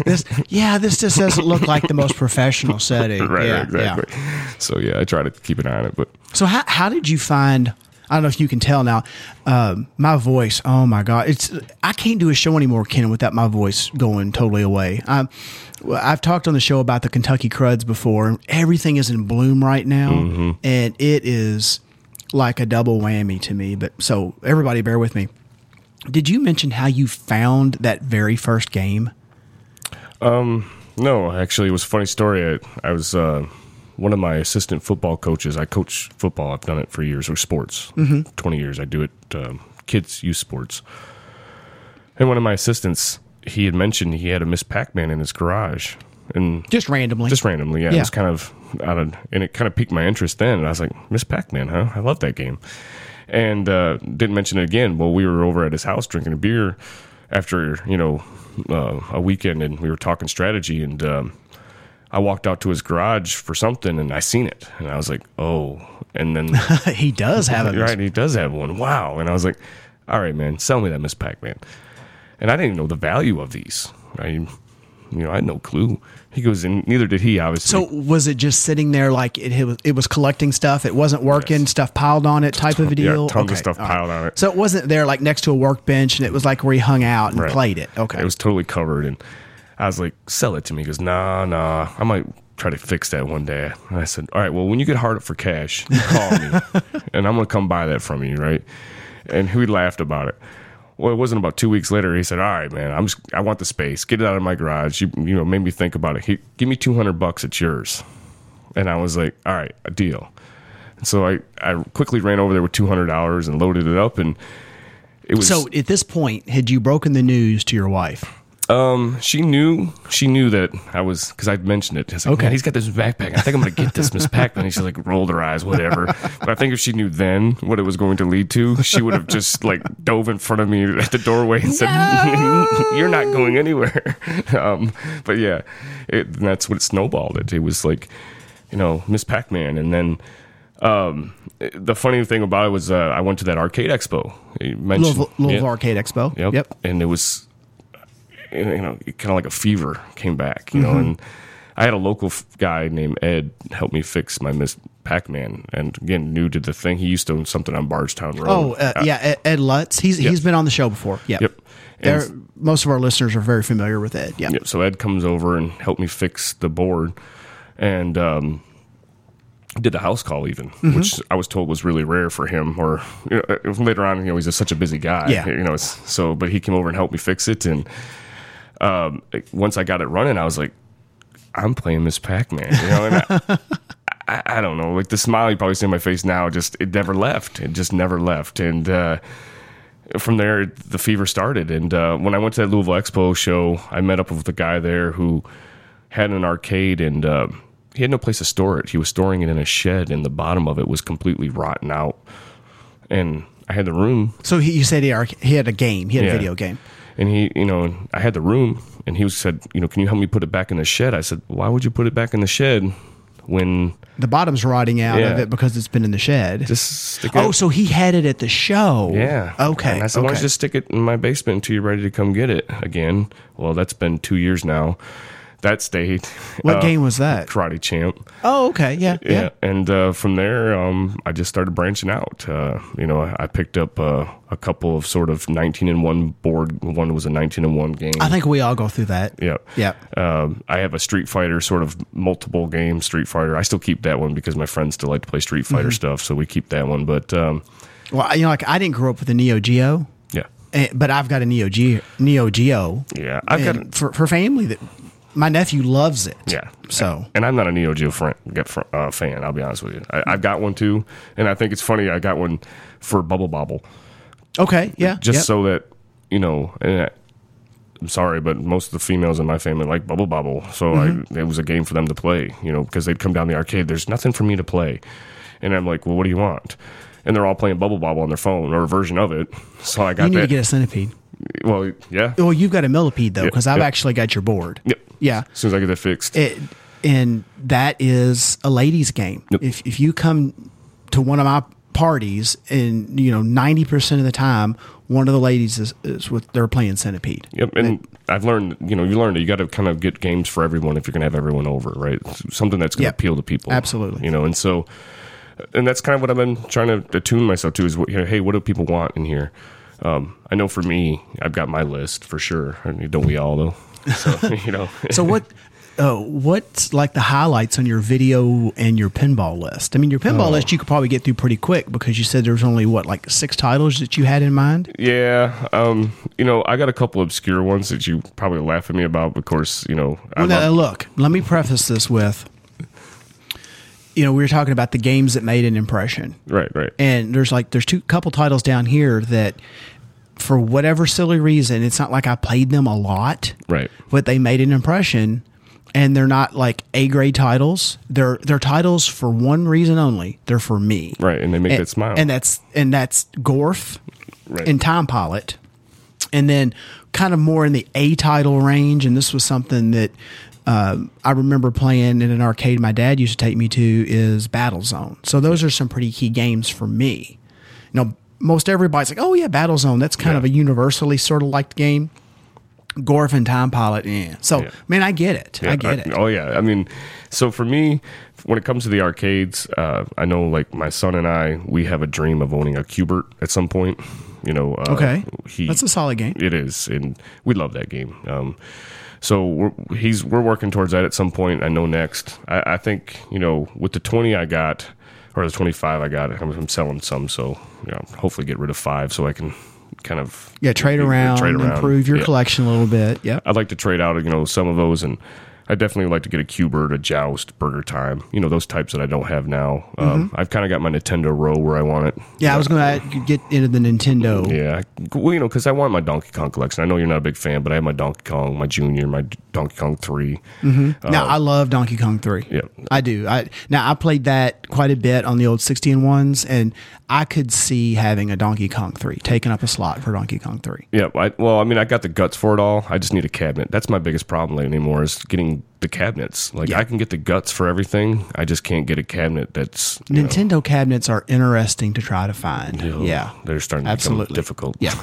This, yeah, this just doesn't look like the most professional setting. right, yeah, exactly. yeah. So yeah, I try to keep an eye on it, but So how how did you find? I don't know if you can tell now. Um, my voice. Oh my god, it's I can't do a show anymore, Ken, without my voice going totally away. Um, I've talked on the show about the Kentucky Cruds before. Everything is in bloom right now, and it is like a double whammy to me. But so everybody, bear with me. Did you mention how you found that very first game? Um, No, actually, it was a funny story. I, I was uh, one of my assistant football coaches. I coach football. I've done it for years, or sports. Mm-hmm. Twenty years. I do it. Um, kids youth sports. And one of my assistants, he had mentioned he had a Miss Pac-Man in his garage, and Just randomly. just randomly, yeah, It was kind of out of, and it kind of piqued my interest then. And I was like, Miss Pac-Man, huh? I love that game. And uh, didn't mention it again. Well, we were over at his house drinking a beer after you know uh, a weekend, and we were talking strategy. And um, I walked out to his garage for something, and I seen it, and I was like, oh. And then he does have a right, he does have one. Wow. And I was like, all right, man, sell me that Miss Pac-Man. And I didn't even know the value of these. I, you know, I had no clue. He goes, and neither did he, obviously. So was it just sitting there like it, it was it was collecting stuff? It wasn't working, stuff piled on it, type of a deal? Yeah, tons of stuff all right. piled on it. So it wasn't there like next to a workbench, and it was like where he hung out and Right. played it. Okay, It was totally covered, and I was like, "Sell it to me." He goes, "Nah, nah, I might try to fix that one day. And I said, all right, well, when you get hard up for cash, call me, and I'm gonna come buy that from you, right? And he laughed about it. Well, it wasn't about two weeks later. He said, "All right, man, I'm just, I want the space. Get it out of my garage. You, you know, made me think about it. He, give me 200 bucks. It's yours." And I was like, "All right, a deal." And so I, I quickly ran over there with $200 and loaded it up, and it was So at this point, had you broken the news to your wife? Um, she knew she knew that I was because I'd mentioned it. I was like, Okay. "Man, he's got this backpack. I think I'm gonna get this Miss Pac-Man. And she like rolled her eyes, whatever. But I think if she knew then what it was going to lead to, she would have just like dove in front of me at the doorway and said, "You're not going anywhere." Um, but yeah, it, and that's what snowballed it. It was like, you know, Miss Pac-Man, and then. Um, the funny thing about it was uh, I went to that arcade expo. You mentioned, Louisville, Louisville Yeah. Arcade Expo. Yep. Yep. And it was, you know, kind of like a fever came back, you Mm-hmm. know, and I had a local f- guy named Ed help me fix my Miss Pac-Man. And again, new to the thing. He used to own something on Bardstown Road. Oh, uh, yeah, Ed, Ed Lutz. He's he's been on the show before. Yep. Yep. There, most of our listeners are very familiar with Ed. Yep. Yep. So Ed comes over and helped me fix the board, and um, did the house call even, Mm-hmm. which I was told was really rare for him. Or you know, uh, later on, you know, he's just such a busy guy. Yeah. You know, so but he came over and helped me fix it, and um, once I got it running, I was like, I'm playing Miss Pac-Man. You know, and I, I, I don't know, like the smile you probably see on my face now, just it never left. It just never left, and. uh from there the fever started and uh, when i went to that louisville expo show i met up with the guy there who had an arcade and uh, he had no place to store it he was storing it in a shed and the bottom of it was completely rotten out and i had the room So he, you said he, arc- he had a game. He had Yeah. a video game. And he you know i had the room and he said you know can you help me put it back in the shed i said why would you put it back in the shed when The bottom's rotting out of it because it's been in the shed. just stick it oh, so he had it at the show. Yeah. Okay. And I said, why don't you just stick it in my basement until you're ready to come get it again? Well, that's been two years now. That state. what Uh, game was that? Karate Champ. Oh, okay. Yeah. Yeah. Yeah. And uh, from there, um, I just started branching out. Uh, you know, I, I picked up uh, a couple of sort of 19 and 1 board. One was a 19 and 1 game. I think we all go through that. Yeah. Yeah. Um, I have a Street Fighter sort of multiple game Street Fighter. I still keep that one because my friends still like to play Street Fighter Mm-hmm. stuff, so we keep that one. But um, Well, you know, like I didn't grow up with a Neo Geo, yeah, eh, but I've got a Neo Geo. Neo Geo. yeah, I've got for for family that my nephew loves it. Yeah. So and I'm not a Neo Geo friend, get fr- uh, fan. I'll be honest with you. I, I've got one too, and I think it's funny. I got one for Bubble Bobble, okay. Yeah. just yep. so that you know. And I, I'm sorry, but most of the females in my family like Bubble Bobble, so Mm-hmm. I, it was a game for them to play. You know, because they'd come down the arcade. There's nothing for me to play, and I'm like, well, what do you want? And they're all playing Bubble Bobble on their phone or a version of it. So I got you need that. to get a centipede. Well, yeah. Well, you've got a millipede though, Yeah, because I've yeah. actually got your board. Yep. Yeah. As soon as I get that fixed. It, and that is a ladies' game. Yep. If if you come to one of my parties, and you know ninety percent of the time, one of the ladies is, is with they're playing centipede. Yep, and I've learned, you know, you learned that you got to kind of get games for everyone if you're going to have everyone over, right? Something that's going to Yep. appeal to people, Absolutely. You know, and so, and that's kind of what I've been trying to attune myself to is, what, you know, hey, what do people want in here? Um, I know for me, I've got my list for sure. I mean, don't we all though? So you know, So what? Uh, what's like the highlights on your video and your pinball list? I mean, your pinball Oh. list you could probably get through pretty quick because you said there was only what like six titles that you had in mind. yeah, um, you know, I got a couple obscure ones that you probably laugh at me about. Of course, you know, Well, now, look, let me preface this with, you know, we were talking about the games that made an impression, right, right, and there's like there's two couple titles down here that, for whatever silly reason, it's not like I played them a lot, right. but they made an impression, and they're not like A grade titles. They're they're titles for one reason only. They're for me, Right, and they make and, that smile. and that's and that's Gorf Right. and Time Pilot, and then kind of more in the A title range. And this was something that um, I remember playing in an arcade my dad used to take me to is Battlezone. So those are some pretty key games for me. You know, most everybody's like, "Oh yeah, Battlezone." That's kind Yeah. of a universally sort of liked game. Gorf and Time Pilot, yeah. So, Yeah. man, I get it. I get it. Oh yeah. I mean, so for me, when it comes to the arcades, uh, I know like my son and I, we have a dream of owning a Q*bert at some point. You know, uh, Okay. he That's a solid game. it is, and we love that game. Um, so we're, he's we're working towards that at some point. I know next. I, I think you know with the twenty I got or the twenty five I got, I'm, I'm selling some. So you know, hopefully get rid of five so I can kind of Yeah, trade you know, around, trade around. improve your Yeah. collection a little bit. Yep. I'd like to trade out you know some of those and. I definitely like to get a Q*bert, a Joust, Burger Time. You know those types that I don't have now. Um, I've kind of got my Nintendo row where I want it. Mm-hmm. Yeah, I was going to get into the Nintendo. Yeah, well, you know, because I want my Donkey Kong collection. I know you're not a big fan, but I have my Donkey Kong, my Junior, my Donkey Kong Three. now I love Donkey Kong Three. Yeah. I do. I now I played that quite a bit on the old sixteen ones, and I could see having a Donkey Kong Three taking up a slot for Donkey Kong Three. Yeah, I, well, I mean, I got the guts for it all. I just need a cabinet. That's my biggest problem anymore is getting the cabinets. Like Yeah. I can get the guts for everything. I just can't get a cabinet that's you know, Nintendo cabinets are interesting to try to find. ugh, yeah, they're starting to absolutely become difficult. Yeah.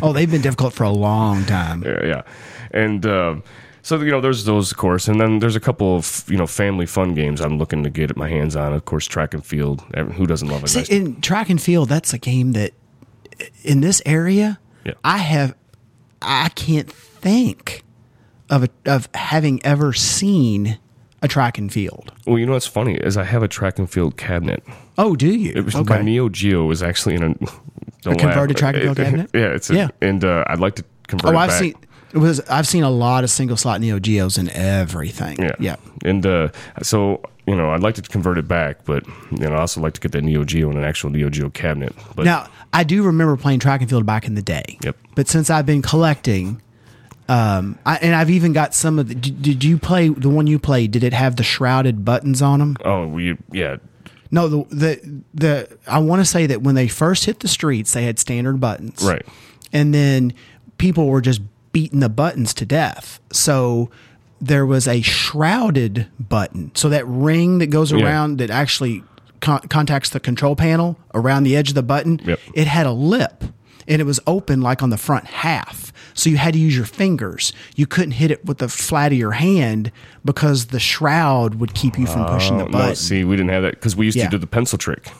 oh, they've been difficult for a long time. yeah, yeah. And uh, so you know, there's those, of course, and then there's a couple of you know family fun games I'm looking to get my hands on. Of course, track and field. Who doesn't love a See, nice in track and field, that's a game that in this area, Yeah. I have, I can't think of a, of having ever seen a track and field. Well, you know what's funny is I have a track and field cabinet. Oh, do you? It was my Neo Geo was actually in a, don't converted track and field It- cabinet? Yeah, it's a, Yeah. and uh, I'd like to convert. Oh, it I've back. seen it was. I've seen a lot of single slot Neo Geos and everything. Yeah, yeah. And uh, so you know, I'd like to convert it back, but you know, I also like to get that Neo Geo in an actual Neo Geo cabinet. But Now, I do remember playing track and field back in the day. Yep. But since I've been collecting, um, I, and I've even got some of the. Did, did you play the one you played? Did it have the shrouded buttons on them? oh, we yeah, No, the the the. I want to say that when they first hit the streets, they had standard buttons, right. and then people were just beating the buttons to death. So there was a shrouded button. So that ring that goes Yeah. around that actually con- contacts the control panel around the edge of the button, Yep. it had a lip and it was open like on the front half. So you had to use your fingers. You couldn't hit it with the flat of your hand because the shroud would keep you from pushing the Oh, button. no, see, we didn't have that because we used Yeah. to do the pencil trick.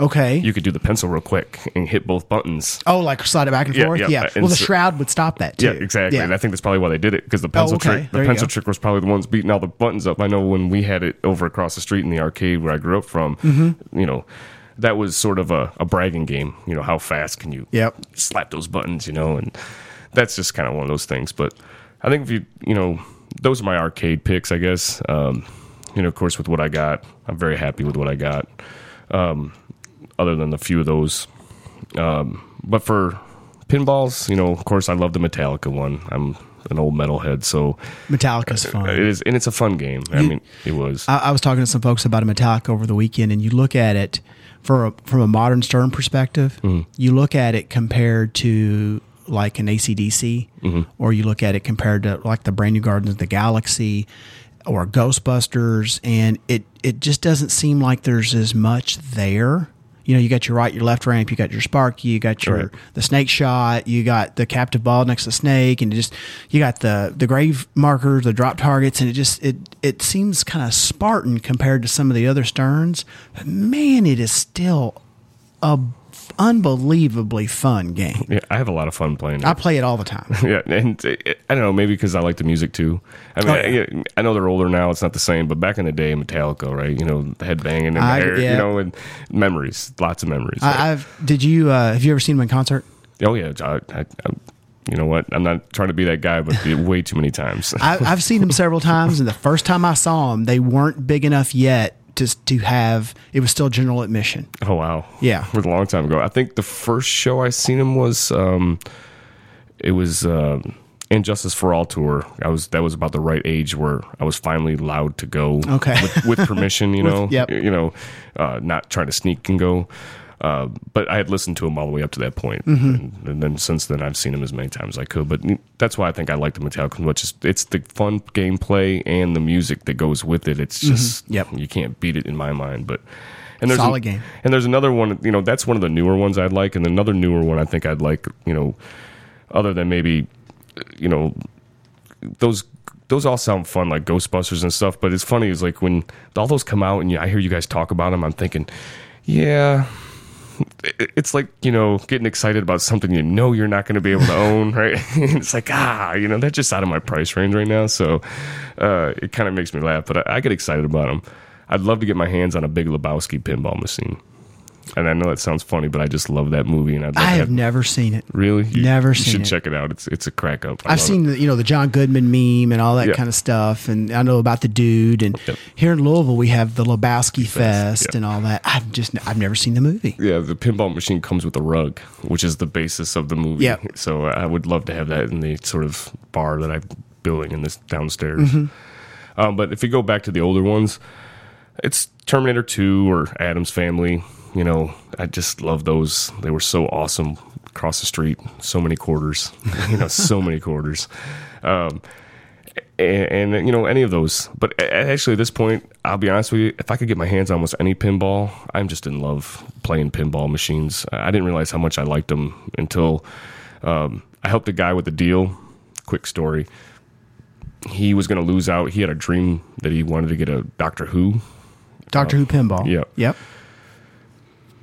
okay. You could do the pencil real quick and hit both buttons. oh, like slide it back and Yeah, forth? yeah. Yeah. And Well, the so- shroud would stop that too. Yeah, exactly. Yeah. And I think that's probably why they did it because the pencil okay. trick, the There pencil trick was probably the ones beating all the buttons up. I know when we had it over across the street in the arcade where I grew up from, Mm-hmm. you know, that was sort of a, a bragging game. You know, how fast can you Yep. slap those buttons? You know, and that's just kind of one of those things. But I think if you, you know, those are my arcade picks, I guess. Um, you know, of course, with what I got, I'm very happy with what I got. Um, other than a few of those, um, but for pinballs, you know, of course, I love the Metallica one. I'm an old metalhead, so Metallica's fun. it is, and it's a fun game. I mean, it was. I, I was talking to some folks about a Metallica over the weekend, and you look at it for a, from a modern Stern perspective. You look at it compared to like an ACDC, mm-hmm. or you look at it compared to like the brand new Guardians of the Galaxy or Ghostbusters, and it it just doesn't seem like there's as much there. You know, you got your right, your left ramp, you got your Sparky, you got your Right. the snake shot, you got the captive ball next to the snake, and just you got the the grave markers, the drop targets, and it just it it seems kind of Spartan compared to some of the other Sterns. But man, it is still a unbelievably fun game. yeah, I have a lot of fun playing. It. I play it all the time. yeah, and it, I don't know, maybe because I like the music too. I mean, Oh, I, yeah. yeah, I know they're older now; it's not the same. But back in the day, Metallica, right? You know, headbanging and the I- hair, yeah. you know, and memories, lots of memories. I, I've did you uh, have you ever seen them in concert? oh yeah, I, I, I, you know what? I'm not trying to be that guy, but way too many times. I, I've seen them several times, and the first time I saw them, they weren't big enough yet to to have. It was still general admission. Oh wow, Yeah. it was a long time ago. I think the first show I seen him was um, it was um, And Justice for All tour. I was that was about the right age where I was finally allowed to go. Okay. with, with permission, you know, yep. you know, uh, not trying to sneak and go. Uh, but I had listened to him all the way up to that point. And, and then since then I've seen him as many times as I could. But that's why I think I like the Metallica, which is it's the fun gameplay and the music that goes with it. It's just Yep. you can't beat it in my mind. But and there's Solid an- game. and there's another one, you know, that's one of the newer ones I'd like, and another newer one I think I'd like, you know, other than maybe, you know, those those all sound fun like Ghostbusters and stuff. But it's funny is like when all those come out and I hear you guys talk about them, I'm thinking, yeah, it's like you know getting excited about something you know you're not going to be able to own, right? it's like ah, you know that's just out of my price range right now, so uh, it kind of makes me laugh. But I, I get excited about them. I'd love to get my hands on a Big Lebowski pinball machine. And I know that sounds funny, but I just love that movie, and I'd I have never seen it. really You- never You seen should it. check it out. It's it's a crack up. I I've seen it. the, you know the John Goodman meme and all that Yeah. kind of stuff, and I know about the dude. And Yep. here in Louisville, we have the Lebowski Fest yeah. and all that. I've just I've never seen the movie. Yeah, the pinball machine comes with a rug, which is the basis of the movie. Yeah. So I would love to have that in the sort of bar that I'm building in this downstairs. Mm-hmm. Um, but if you go back to the older ones, it's Terminator 2 or Addams Family. You know, I just love those. They were so awesome. Across the street, so many quarters. you know, so many quarters. Um, and, and you know any of those. But actually, at this point, I'll be honest with you. If I could get my hands on almost any pinball, I'm just in love playing pinball machines. I didn't realize how much I liked them until um, I helped a guy with a deal. Quick story. He was going to lose out. He had a dream that he wanted to get a Doctor Who. Doctor Who pinball. yeah. Yep.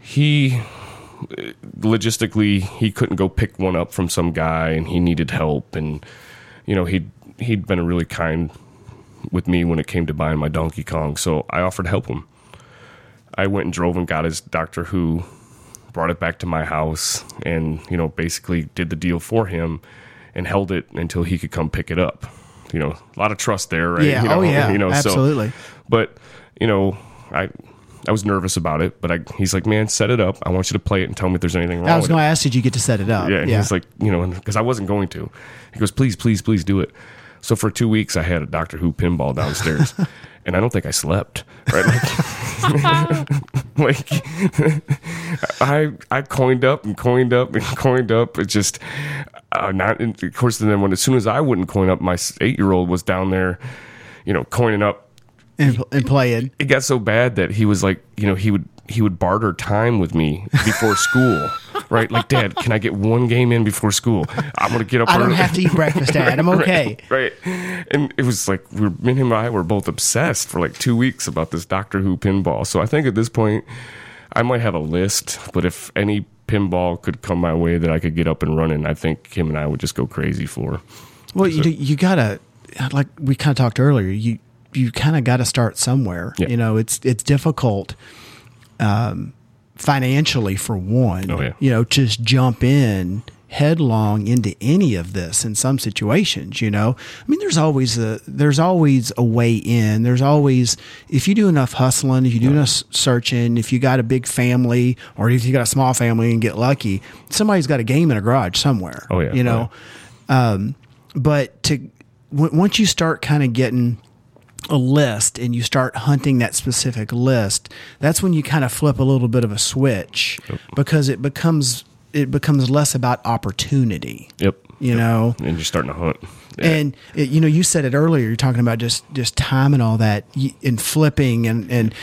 He logistically he couldn't go pick one up from some guy, and he needed help. And you know he he'd been really kind with me when it came to buying my Donkey Kong, so I offered to help him. I went and drove and got his Doctor Who, brought it back to my house, and you know basically did the deal for him, and held it until he could come pick it up. You know, a lot of trust there, right? Yeah. You oh, know, oh yeah. You know, so- Absolutely. but you know, I I was nervous about it, but I, he's like, man, set it up. I want you to play it and tell me if there's anything wrong. I was going to ask, did you get to set it up? Yeah, and he's like, you know, because I wasn't going to. He goes, please, please, please do it. So for two weeks, I had a Doctor Who pinball downstairs, and I don't think I slept. Right, like, like I I coined up and coined up and coined up. It just uh, not. Of course, then when as soon as I wouldn't coin up, my eight year old was down there, you know, coining up and, and playing. it got so bad that he was like, you know, he would he would barter time with me before school, right? Like, Dad, can I get one game in before school? I'm gonna get up. I don't early." have to eat breakfast, Dad. I'm okay. Right, and it was like we were, me and him and I were both obsessed for like two weeks about this Doctor Who pinball. So I think at this point, I might have a list. But if any pinball could come my way that I could get up and running, I think him and I would just go crazy for. Well, you you gotta like we kind of talked earlier. You you kind of got to start somewhere. Yeah. You know, it's it's difficult um, financially for one. Oh, yeah. You know, just jump in headlong into any of this in some situations you know i mean there's always a there's always a way in there's always if you do enough hustling if you do enough searching if you got a big family or if you got a small family and get lucky somebody's got a game in a garage somewhere Oh, yeah. you know um, but to w- once you start kind of getting a list and you start hunting that specific list, that's when you kind of flip a little bit of a switch because it becomes it becomes less about opportunity. Yep. You know, And you're starting to hunt. Yeah. and it, you know, you said it earlier. You're talking about just just time and all that, and flipping, and and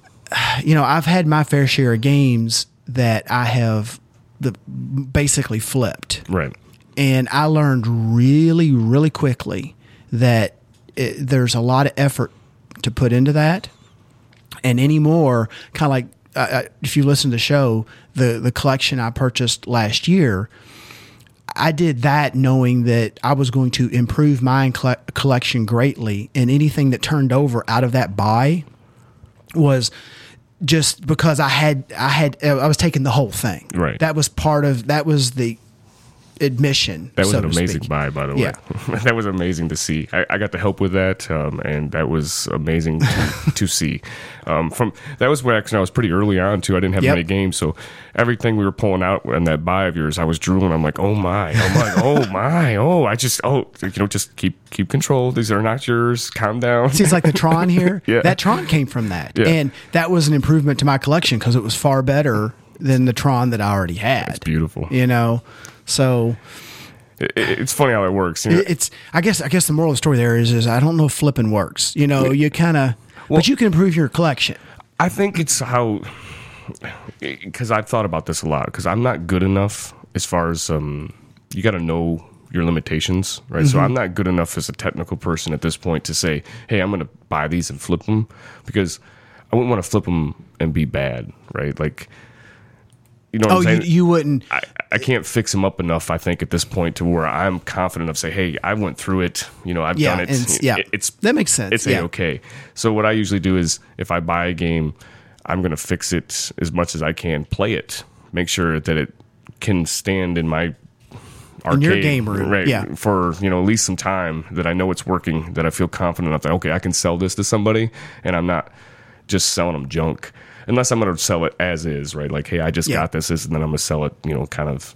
you know, I've had my fair share of games that I have the basically flipped right. and I learned really, really quickly that it, there's a lot of effort to put into that. And anymore, kind of like uh, if you listen to the show, the the collection I purchased last year, I did that knowing that I was going to improve my colle- collection greatly, and anything that turned over out of that buy was just because I had I had I was taking the whole thing. Right. That was part of that was the admission. That was so an amazing speak. buy, by the way. Yeah. that was amazing to see. I, I got to help with that, um, and that was amazing to, to see. Um, from that was when actually I was pretty early on too. I didn't have Yep. many games, so everything we were pulling out in that buy of yours, I was drooling. I'm like, oh my, oh my, oh my, oh. I just, oh, you know, just keep keep control. These are not yours. Calm down. Seems like the Tron here. Yeah. That Tron came from that, Yeah. and that was an improvement to my collection because it was far better than the Tron that I already had. It's beautiful. You know, so It- it- it's funny how it works. You know? it's. I guess. I guess the moral of the story there is, is I don't know if flipping works. You know, you kind of, but you can improve your collection. I think it's how because I've thought about this a lot because I'm not good enough as far as um you got to know your limitations, right? So I'm not good enough as a technical person at this point to say, "Hey, I'm going to buy these and flip them," because I wouldn't want to flip them and be bad, right? Like you know what Oh, I'm you, you wouldn't. I, I can't fix them up enough. I think at this point to where I'm confident of say, hey, I went through it. You know, I've Yeah, done it. it's- yeah. It- it's That makes sense, It's yeah. a okay. So what I usually do is if I buy a game, I'm going to fix it as much as I can. Play it, make sure that it can stand in my arcade, your game room, right? yeah. For you know at least some time that I know it's working. That I feel confident enough that okay, I can sell this to somebody, and I'm not just selling them junk. Unless I'm going to sell it as is, right? Like, hey, I just Yeah. got this, this, and then I'm going to sell it, you know, kind of.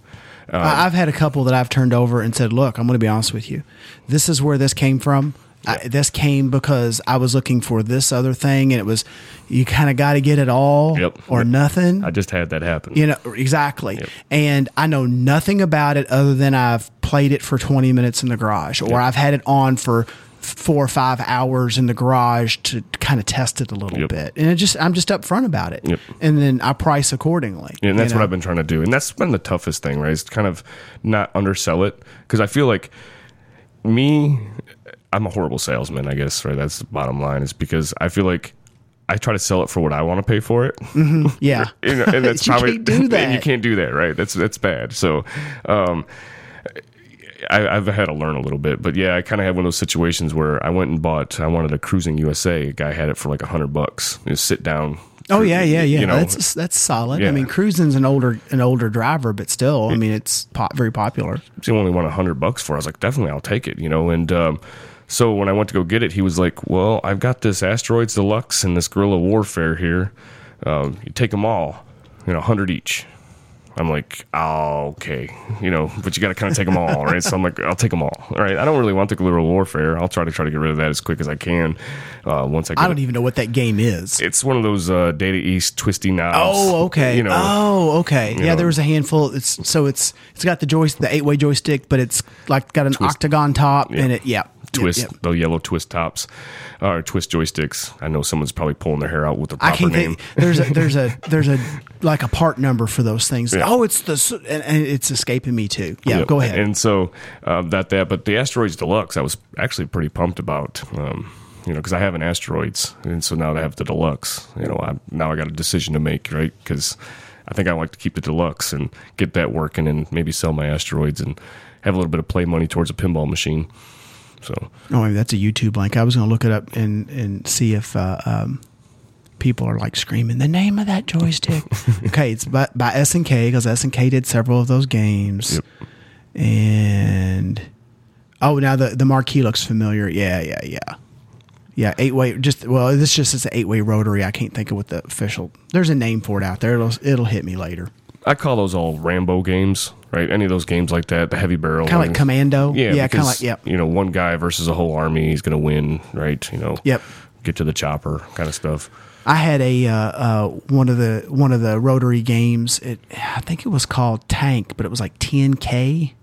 Um, I've had a couple that I've turned over and said, "Look, I'm going to be honest with you. This is where this came from. I, this came because I was looking for this other thing, and it was you kind of got to get it all Yep. or nothing. I just had that happen. you know exactly, and I know nothing about it other than I've played it for 20 minutes in the garage, or I've had it on for four or five hours in the garage to kind of test it a little Yep. bit, and it just I'm just upfront about it, Yep. and then I price accordingly. Yeah, and that's what know? I've been trying to do, and that's been the toughest thing, right? Is kind of not undersell it because I feel like me, I'm a horrible salesman. I guess right. That's the bottom line. Is because I feel like I try to sell it for what I want to pay for it. Yeah, You know, and that's probably can't do and that. you can't do that, right? That's that's bad. So, um, I, I've had to learn a little bit, but yeah, I kind of had one of those situations where I went and bought. I wanted a Cruis'n USA. A guy had it for like a hundred bucks. Just sit down. Oh yeah, yeah, yeah. You know, that's that's solid. I mean, Cruising's an older an older driver, but still, I mean, it's po- very popular. he only want a hundred bucks for. it. I was like, definitely, I'll take it, you know. And um, so when I went to go get it, he was like, "Well, I've got this Asteroids Deluxe and this Guerrilla Warfare here. Um, you take them all, you know, hundred each." I'm like, oh, okay, you know, but you got to kind of take them all, right? So I'm like, I'll take them all, all right? I don't really want the Guerrilla Warfare. I'll try to try to get rid of that as quick as I can. Uh, once I get I don't even know what that game is. It's one of those uh, Data East twisty knobs. Oh, okay. You know, oh, okay. Yeah, know. there was a handful. It's so it's it's got the joy the eight way joystick, but it's like got an octagon top and it. Yeah, twist Yep, yep. the yellow twist tops or twist joysticks. I know someone's probably pulling their hair out with the I can't name. think. There's a there's a there's a like a part number for those things. Yeah. Oh, it's the and, and it's escaping me too. Yeah, Yep. go ahead. And so um, that that, but the asteroids deluxe, I was actually pretty pumped about. Um, you know, because I have an asteroids, and so now I have the deluxe. You know, I now I got a decision to make, right? Because I think I like to keep the deluxe and get that working, and maybe sell my asteroids and have a little bit of play money towards a pinball machine. So Oh, maybe that's a YouTube link. I was going to look it up and and see if uh, um, people are like screaming the name of that joystick. okay, it's by, by SNK because SNK did several of those games. Yep. And oh, now the the marquee looks familiar. Yeah, yeah, yeah. Yeah, eight way. Just well, this just is an eight way rotary. I can't think of what the official. There's a name for it out there. It'll it'll hit me later. I call those all Rambo games, right? Any of those games like that, the heavy barrel, Kind of like. Commando. Yeah, yeah, kind of like yep, You know, one guy versus a whole army, he's going to win, right? You know, yep. get to the chopper, kind of stuff. I had a uh, uh, one of the one of the rotary games. It I think it was called Tank, but it was like 10k,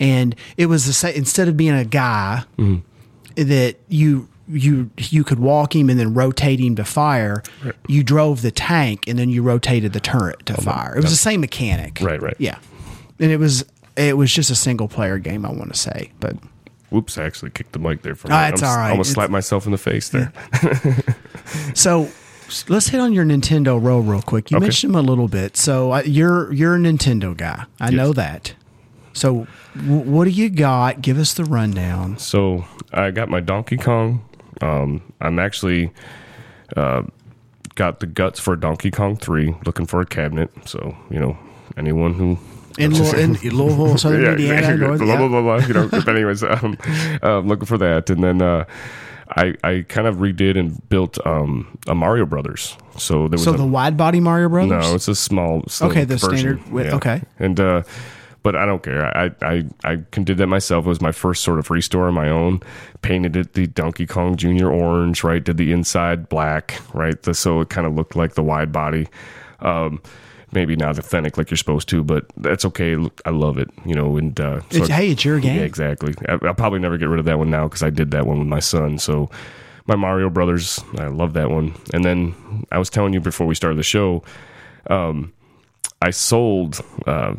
and it was the same. Instead of being a guy that you you you could walk him and then rotate him to fire, you drove the tank and then you rotated the turret to fire. It was the same mechanic. Right, right. Yeah, and it was it was just a single player game. I want to say, but Whoops! I actually kicked the mic there for a Ah, minute. it's I almost- all right. I almost slapped myself in the face there. So let's hit on your Nintendo roll real quick. You Okay. mentioned them a little bit. So uh, you're you're a Nintendo guy. I know that. So w- what do you got? Give us the rundown. So I got my Donkey Kong. Um, I'm actually uh, got the guts for Donkey Kong Three. Looking for a cabinet. So you know, anyone who In, Lou- in Louisville, Southern Indiana, exactly. North, blah, yeah. blah, blah, blah, you know, but anyways, um, uh, looking for that, and then uh, I I kind of redid and built um, a Mario Brothers. So there was So a, the wide body Mario Brothers. no, it's a small. Okay, the version. standard width- okay. and uh, but I don't care. I I I can did that myself. It was my first sort of restore on my own. Painted it the Donkey Kong Junior orange. Right, did the inside black. Right, the, so it kind of looked like the wide body. Um, maybe not authentic like you're supposed to, but that's okay. I love it. You know, and uh, so It's, hey, it's your game. yeah, exactly. I, I'll probably never get rid of that one now because I did that one with my son. So my Mario Brothers, I love that one. And then I was telling you before we started the show, um, I sold uh,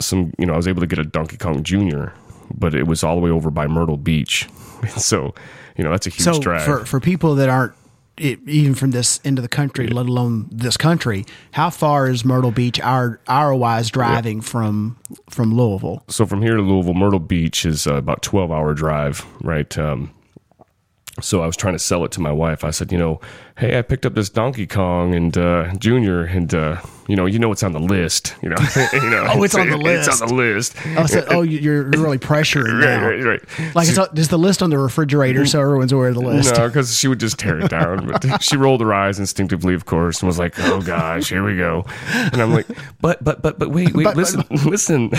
some. You know, I was able to get a Donkey Kong Junior, but it was all the way over by Myrtle Beach. so you know that's a huge so drive. for for people that aren't it, even from this end of the country, let alone this country, how far is Myrtle Beach hour hour wise driving from from Louisville? so from here to Louisville, Myrtle Beach is uh, about twelve hour drive, right? Um, so I was trying to sell it to my wife. I said, you know, hey, I picked up this Donkey Kong and uh, Junior, and uh, you know, you know, it's on the list. You know, you know, Oh, it's on the It's list. on the list. Oh, so, oh, you- you're really pressuring now. Right, right, right. Like it's on, there's the list on the refrigerator, so everyone's aware of the list. No, because she would just tear it down. But she rolled her eyes instinctively, of course, and was like, "Oh gosh, here we go." And I'm like, "But, but, but, but, wait, wait, But- but- listen, listen."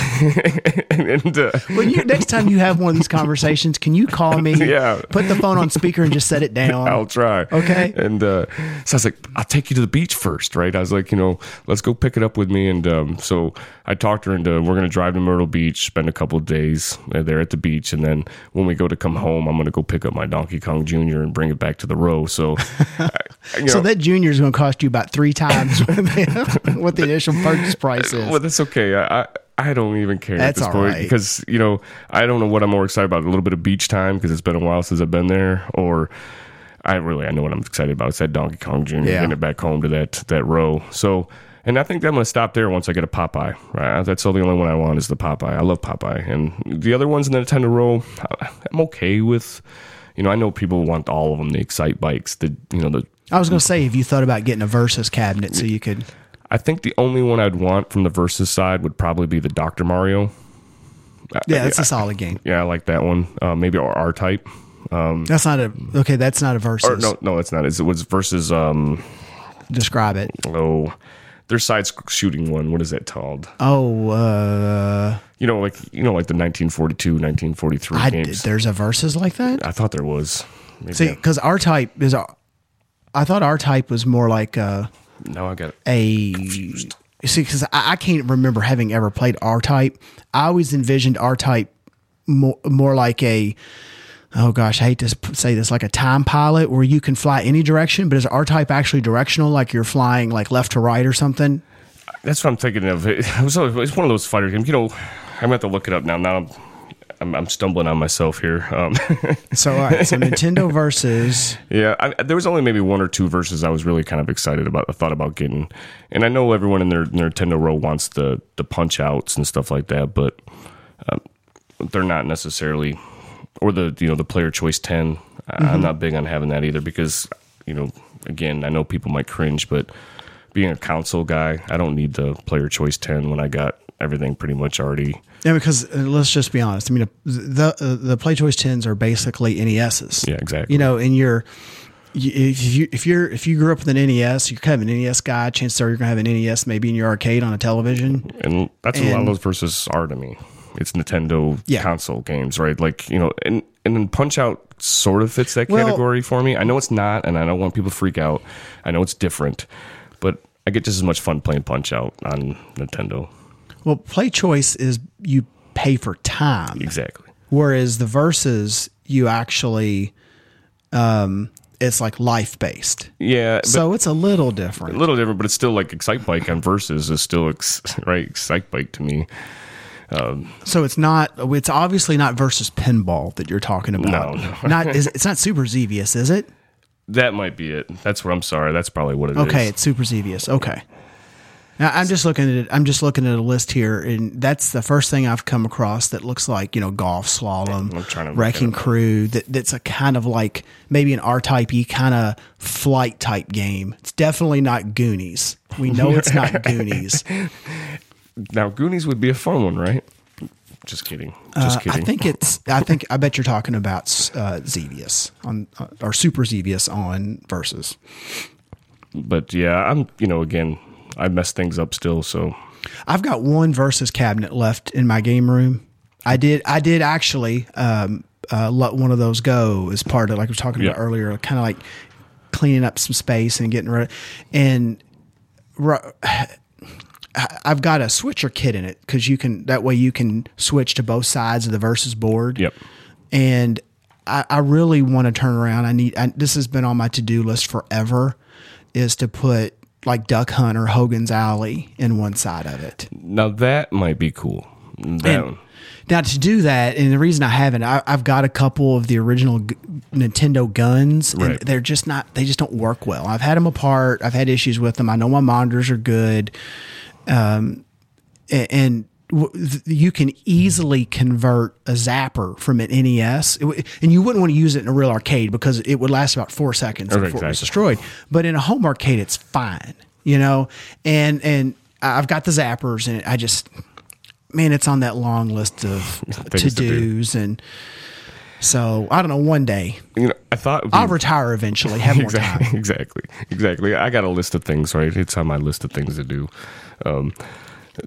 and uh, When you next time you have one of these conversations, can you call me? Yeah. Put the phone on speaker and just set it down. I'll try. Okay. And uh, so I was like, I'll take you to the beach first, right? I was like, you know, let's go pick it up with me. And um, so I talked her into we're going to drive to Myrtle Beach, spend a couple of days uh, there at the beach, and then when we go to come home, I'm going to go pick up my Donkey Kong Jr. and bring it back to the row. So, I- you So that junior is going to cost you about three times what the, initial purchase price is. Well, that's okay. I, I I don't even care That's at this point right. because you know I don't know what I'm more excited about. A little bit of beach time because it's been a while since I've been there, or I really I know what I'm excited about. It's that Donkey Kong Jr. Yeah. getting it back home to that that row. So. And I think I'm going to stop there once I get a Popeye. Right, that's all the only one I want is the Popeye. I love Popeye, and the other ones in the Nintendo row, I'm okay with. You know, I know people want all of them. The Excitebikes, the you know the I was going to say, have you thought about getting a Versus cabinet so you could? I think the only one I'd want from the versus side would probably be the Dr. Mario. Yeah, that's a solid game. Yeah, I like that one. Uh, maybe our R type. That's not a okay. That's not a Versus. Or no, no, it's not. It's, it was versus um Describe it. oh, their side shooting one. What is that called? Oh, uh, You know, like you know, like the 1942, 1943 I, games. there's a Versus like that. I thought there was. Maybe See, because R Type is, I thought R Type was more like a. now I got it. a see because I, I can't remember having ever played R Type. I always envisioned R Type more more like a oh gosh, I hate to say this like a time pilot where you can fly any direction, but is R Type actually directional, like you're flying like left to right or something? That's what I'm thinking of. It's one of those fighter games. You know, I'm have to look it up now. Now I'm, I'm, I'm stumbling on myself here. Um, So all right, so Nintendo versus Yeah, I, there was only maybe one or two verses I was really kind of excited about. I thought about getting, and I know everyone in their Nintendo row wants the the punch outs and stuff like that, but um, they're not necessarily, or the you know the player choice 10 I I'm not big on having that either because you know again I know people might cringe, but being a console guy, I don't need the player choice ten when I got everything pretty much already. yeah, because uh, let's just be honest. I mean, the uh, the Play Choice tens are basically NESs. Yeah, exactly. you know, and you're if you if you're if you grew up with an NES, you're kind of an NES guy. Chances are you're gonna have an NES maybe in your arcade on a television. and that's what a lot of those versus are to me. It's Nintendo Yeah. console games, right? Like you know, and and then Punch Out sort of fits that Well- category for me. I know it's not, and I don't want people to freak out. I know it's different, but I get just as much fun playing Punch Out on Nintendo. Well, Play Choice is you pay for time, Exactly. whereas the verses you actually um it's like life based. Yeah, So it's a little different. a little different, but it's still like Excitebike on Versus is still ex- right. Excitebike to me. Um, so it's not it's obviously not versus pinball that you're talking about. No, no. not is it's not Super Xevious, is it? That might be it. That's what I'm sorry. That's probably what it is. Okay, it's Super Xevious. Okay. Now, I'm just looking at it. I'm just looking at a list here, and that's the first thing I've come across that looks like you know golf slalom, I'm trying to wrecking crew. That that's a kind of like maybe an R type kind of flight type game. It's definitely not Goonies. We know it's not Goonies. Now Goonies would be a fun one, right? Just kidding. Just Uh, kidding. I think it's. I think. I bet you're talking about uh, Xevious on uh, or Super Xevious on versus. but yeah, I'm you know again I mess things up still, so I've got one versus cabinet left in my game room. I did. I did actually um, uh, let one of those go as part of like I was talking about Yeah. earlier, kind of like cleaning up some space and getting rid. And I've got a switcher kit in it because you can that way you can switch to both sides of the versus board. yep. And I, I really want to turn around. I need. I, this has been on my to do list forever. Is to put like Duck Hunt or Hogan's Alley in one side of it. Now that might be cool. That now to do that, and the reason I haven't, I, I've got a couple of the original g- Nintendo guns, and Right. they're just not. They just don't work well. I've had them apart. I've had issues with them. I know my monitors are good, um, and. You can easily convert a zapper from an NES, and you wouldn't want to use it in a real arcade because it would last about four seconds Okay, before it was destroyed. But in a home arcade, it's fine, you know. And and I've got the zappers, and I just man, it's on that long list of to to do. dos, and so I don't know. One day you know, I thought I'll retire eventually, have more exactly, time. exactly, exactly. I got a list of things, right? It's on my list of things to do. Um,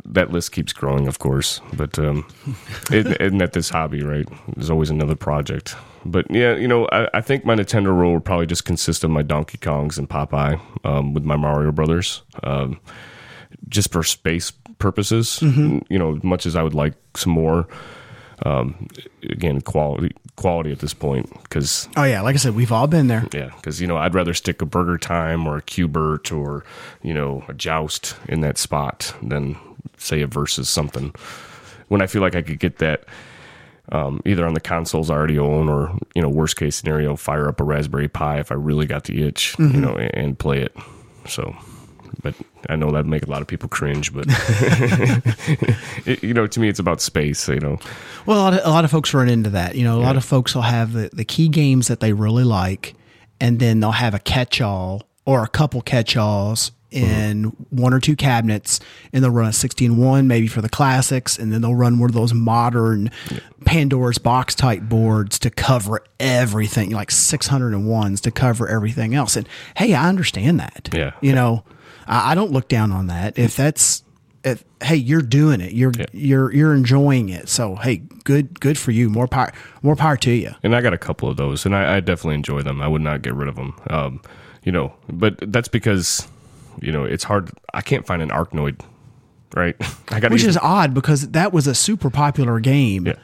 that list keeps growing, of course, but um, it, isn't that this hobby, right? There's always another project. But yeah, you know, I, I think my Nintendo roll will probably just consist of my Donkey Kongs and Popeye um, with my Mario Brothers, um, just for space purposes. You know, much as I would like some more. Um, again, quality quality at this point because Oh yeah, like I said, we've all been there. yeah, because you know I'd rather stick a Burger Time or a Q*bert or you know a Joust in that spot than say a Versus something. When I feel like I could get that um, either on the consoles I already own or you know worst case scenario fire up a Raspberry Pi if I really got the itch, you know, and, and play it. So, but I know that'd make a lot of people cringe, but it, you know, to me it's about space. You know, Well, a lot, of, a lot of folks run into that. You know, a lot of folks will have the, the key games that they really like, and then they'll have a catch all or a couple catch alls mm-hmm. in one or two cabinets, and they'll run a 16 1 maybe for the classics, and then they'll run one of those modern Pandora's box type boards to cover everything, like 601s to cover everything else. And hey, I understand that. Yeah. You know, I, I don't look down on that. If that's, if, hey, you're doing it. You're you're you're enjoying it. So hey, good good for you. More power more power to you. and I got a couple of those, and I, I definitely enjoy them. I would not get rid of them. Um, you know, but that's because you know it's hard. I can't find an Arkanoid, right? I got Which is odd because that was a super popular game. Yeah.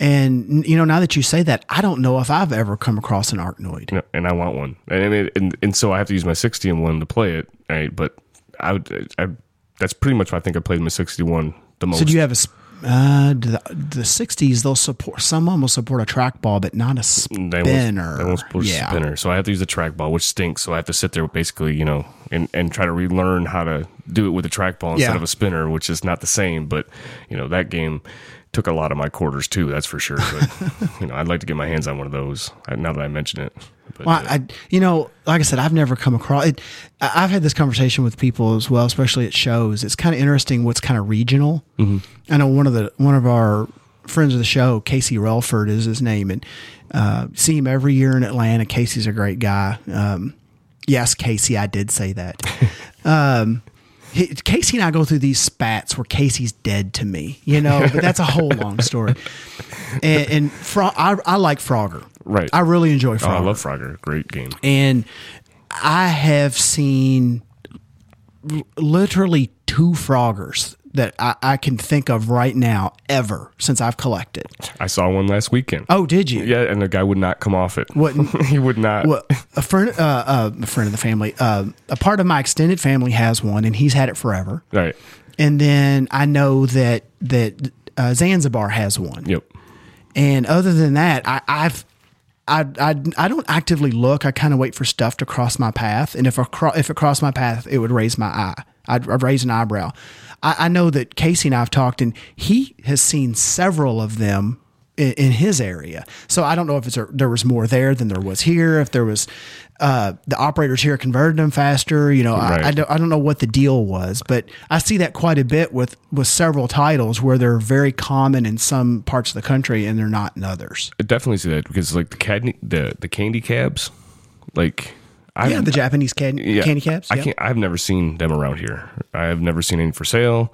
And you know, now that you say that, I don't know if I've ever come across an Arkanoid. No, and I want one, and, and and so I have to use my sixty and one to play it. Right, but I would, I, that's pretty much what I think I played my sixty one the most. So do you have a? uh, the the sixties? They'll support some of them will support a trackball, but not a They spinner. won't, they won't support a spinner, so I have to use the trackball, which stinks. So I have to sit there basically, you know, and, and try to relearn how to do it with a trackball instead Yeah. of a spinner, which is not the same. But you know, that game took a lot of my quarters too. That's for sure. But you know, I'd like to get my hands on one of those. uh, Now that I mention it, but, Well, uh, I, you know, like I said, I've never come across it. I've had this conversation with people as well, especially at shows. It's kind of interesting what's kind of regional. Mm-hmm. I know one of the one of our friends of the show, Casey Relford, is his name, and uh, see him every year in Atlanta. Casey's a great guy. Um, yes, Casey, I did say that. um, Casey and I go through these spats where Casey's dead to me, you know, but that's a whole long story. And, and Fro- I, I like Frogger. Right. I really enjoy Frogger. oh, I love Frogger. Great game. And I have seen literally two Froggers that I, I can think of right now ever since I've collected. I saw one last weekend. Oh, did you? Yeah, and the guy would not come off it. Wouldn't- he would not. Well, a friend, uh, uh, a friend of the family, uh, a part of my extended family has one, and he's had it forever. Right. And then I know that that uh, Zanzabar has one. Yep. And other than that, I, I've I, I, I don't actively look. I kind of wait for stuff to cross my path, and if I cro- if it crossed my path, it would raise my eye. I'd, I'd raise an eyebrow. I, I know that Casey and I have talked, and he has seen several of them in, in his area. So I don't know if it's a, there was more there than there was here. If there was uh, the operators here converted them faster. You know, I, I don't I don't know what the deal was, but I see that quite a bit with with several titles where they're very common in some parts of the country and they're not in others. I definitely see that because like the candy the the candy cabs, like I Yeah, the Japanese candy, yeah, candy cabs. I yeah. can't. I've never seen them around here. I have never seen any for sale.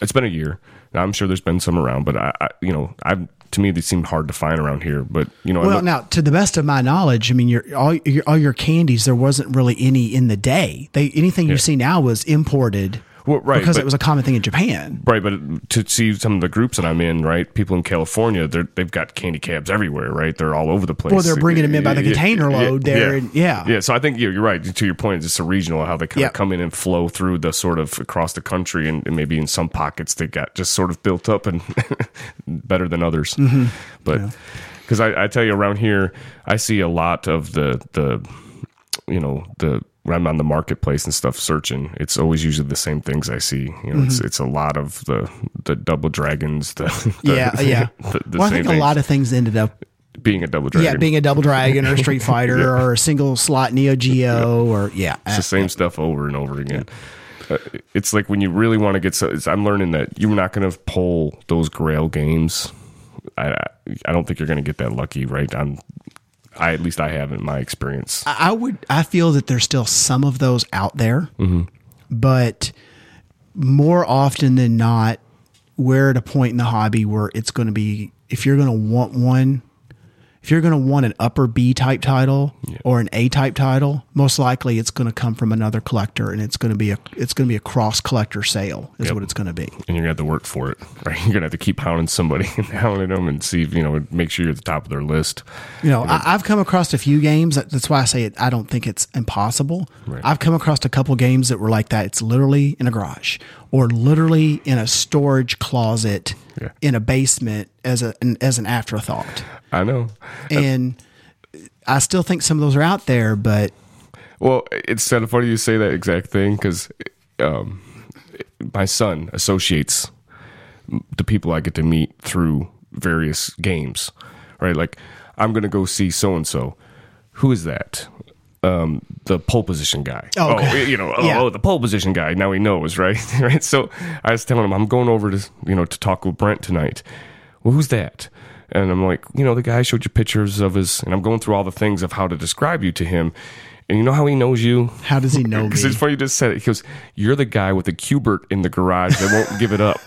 It's been a year. Now, I'm sure there's been some around, but I, I you know, I to me they seem hard to find around here. But you know, Well, look- now to the best of my knowledge, I mean, your all your all your candies, there wasn't really any in the day. They anything you see now was imported. Well, right, because but- it was a common thing in Japan. Right, but to see some of the groups that I'm in, right, people in California, they're, they've got candy cabs everywhere, right? They're all over the place. Well, they're bringing them in by the Yeah, container yeah, load there, Yeah, and- yeah. yeah. So I think you're, you're right. To your point, it's just a regional how they kind Yeah. of come in and flow through the sort of across the country, and, and maybe in some pockets they got just sort of built up and better than others. Mm-hmm. But because I, I tell you, around here, I see a lot of the the you know the when I'm on the marketplace and stuff searching, it's always usually the same things I see. You know, it's it's a lot of the the double dragons. The, the yeah, yeah. The, the well, I think a lot of things ended up, being a double dragon. yeah, being a double dragon or a Street Fighter or a single slot Neo Geo or yeah, it's the same stuff over and over again. Uh, it's like when you really want to get. So, it's, I'm learning that you're not going to pull those Grail games. I I don't think you're going to get that lucky, right? On I at least I have in my experience. I would I feel that there's still some of those out there, mm-hmm. but more often than not, we're at a point in the hobby where it's going to be if you're going to want one, if you're going to want an upper B type title or an A type title, most likely it's going to come from another collector, and it's going to be a it's going to be a cross collector sale is Yep. what it's going to be. and you're gonna have to work for it, right? You're gonna have to keep hounding somebody and hounding them and see, if, you know, make sure you're at the top of their list. You know, I, I've come across a few games. that- That's why I say it. I don't think it's impossible. Right. I've come across a couple games that were like that. It's literally in a garage or literally in a storage closet Yeah. in a basement as a an, as an afterthought. I know. And I still think some of those are out there, but Well, it's kind of funny you say that exact thing because um, my son associates the people I get to meet through various games, right? Like, I'm going to go see so and so. Who is that? Um, the pole position guy. Oh, okay. you know, oh, Yeah. oh, the pole position guy. Now he knows, right? right. So I was telling him I'm going over to you know to talk with Brent tonight. Well, who's that? And I'm like, you know, the guy showed you pictures of his, and I'm going through all the things of how to describe you to him. And you know how he knows you? how does he know me? Because it's funny you just said it. He goes, "You're the guy with the Q*bert in the garage that won't give it up."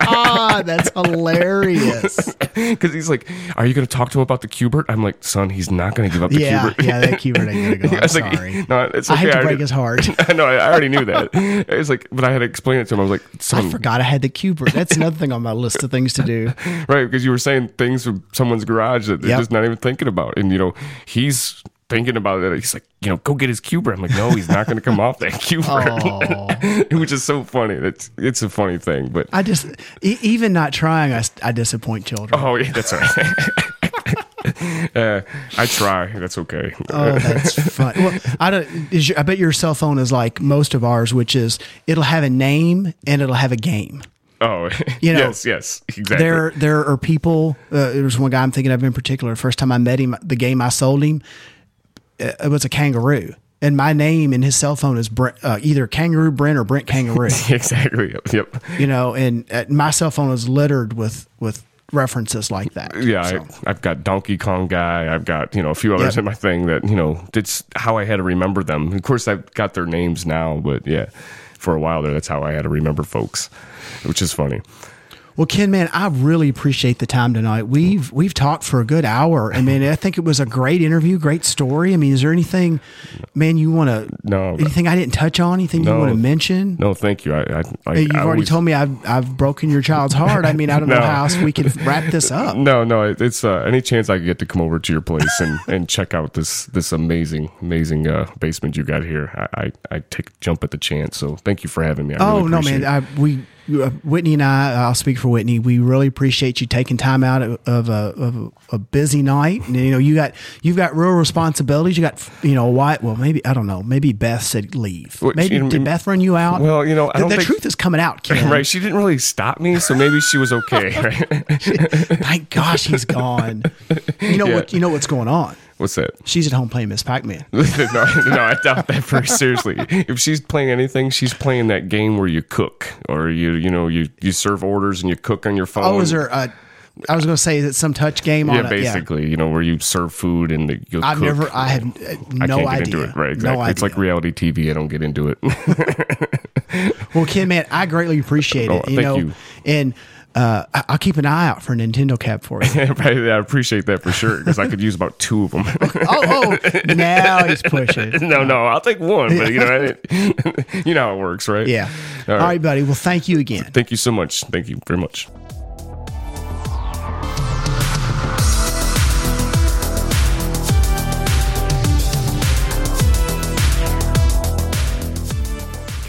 ah, that's hilarious. Because he's like, "Are you going to talk to him about the Q*bert?" I'm like, "Son, he's not going to give up the yeah, Q*bert." yeah, that keyword ain't gonna go. I I'm like, sorry. "No, it's I okay." hate to already- break his heart. I know. I already knew that. It's like, but I had to explain it to him. I was like, Son. I forgot I had the Q*bert. That's another thing on my list of things to do. right?" Because you were saying things from someone's garage that they're Yep. just not even thinking about, and you know, he's thinking about it. He's like, you know, go get his Q*bert. I'm like, no, he's not going to come off that Q*bert, which is so funny. It's it's a funny thing, but I just, e- even not trying, I disappoint children. Oh yeah, that's right. uh, I try. That's okay. Oh, that's fun. Well, I don't. Your, I bet your cell phone is like most of ours, which is it'll have a name and it'll have a game. oh, You know, yes, yes, exactly. There, there are people. Uh, there's one guy I'm thinking of in particular. First time I met him, the game I sold him, it was a kangaroo, and my name in his cell phone is Brent, uh, either Kangaroo Brent or Brent Kangaroo. exactly. Yep. you know, and uh, my cell phone is littered with with references like that. Yeah, So, I, I've got Donkey Kong guy. I've got you know a few others Yep. in my thing that you know it's how I had to remember them. Of course, I've got their names now, but yeah, for a while there, that's how I had to remember folks, which is funny. Well, Ken, man, I really appreciate the time tonight. We've we've talked for a good hour, I mean, I think it was a great interview, great story. I mean, is there anything, man, you want to? No. anything I didn't touch on? Anything you want to mention? No, thank you. I, I, I You've I already always- told me I've I've broken your child's heart. I mean, I don't know how else we can wrap this up. No, no, it's uh, any chance I could get to come over to your place and, and check out this this amazing amazing uh, basement you got here. I, I I take jump at the chance. So thank you for having me. I Oh really no, man! I, we Uh, Whitney and I, uh, I'll speak for Whitney. We really appreciate you taking time out of, of, a, of a, busy night. And, you know, you got you've got real responsibilities. You got you know why? Well, maybe I don't know. Maybe Beth said leave. Well, maybe did Beth run you out? Well, you know, I the, the think- truth is coming out, Ken. Right, she didn't really stop me, so maybe she was okay. Right? Thank gosh he's gone. You know Yeah. what? You know what's going on. What's that? She's at home playing Miss Pac Man. no, no, I doubt that very seriously. If she's playing anything, she's playing that game where you cook or you, you know, you you serve orders and you cook on your phone. Oh, is there? A, I was going to say that some touch game on Yeah, it. basically, you know, where you serve food and you I've cook. never. I have uh, I no can't get idea. into it. Right, exactly. No It's like reality TV. I don't get into it. Well, Ken, man, I greatly appreciate Oh, it. You thank know, you. and uh, I- I'll keep an eye out for a Nintendo cap for you. I appreciate that for sure because I could use about two of them. oh, oh, now he's pushing. no, no, I'll take one, but you know, I, you know how it works, right? Yeah. All All right. right, buddy. Well, thank you again. Thank you so much. Thank you very much.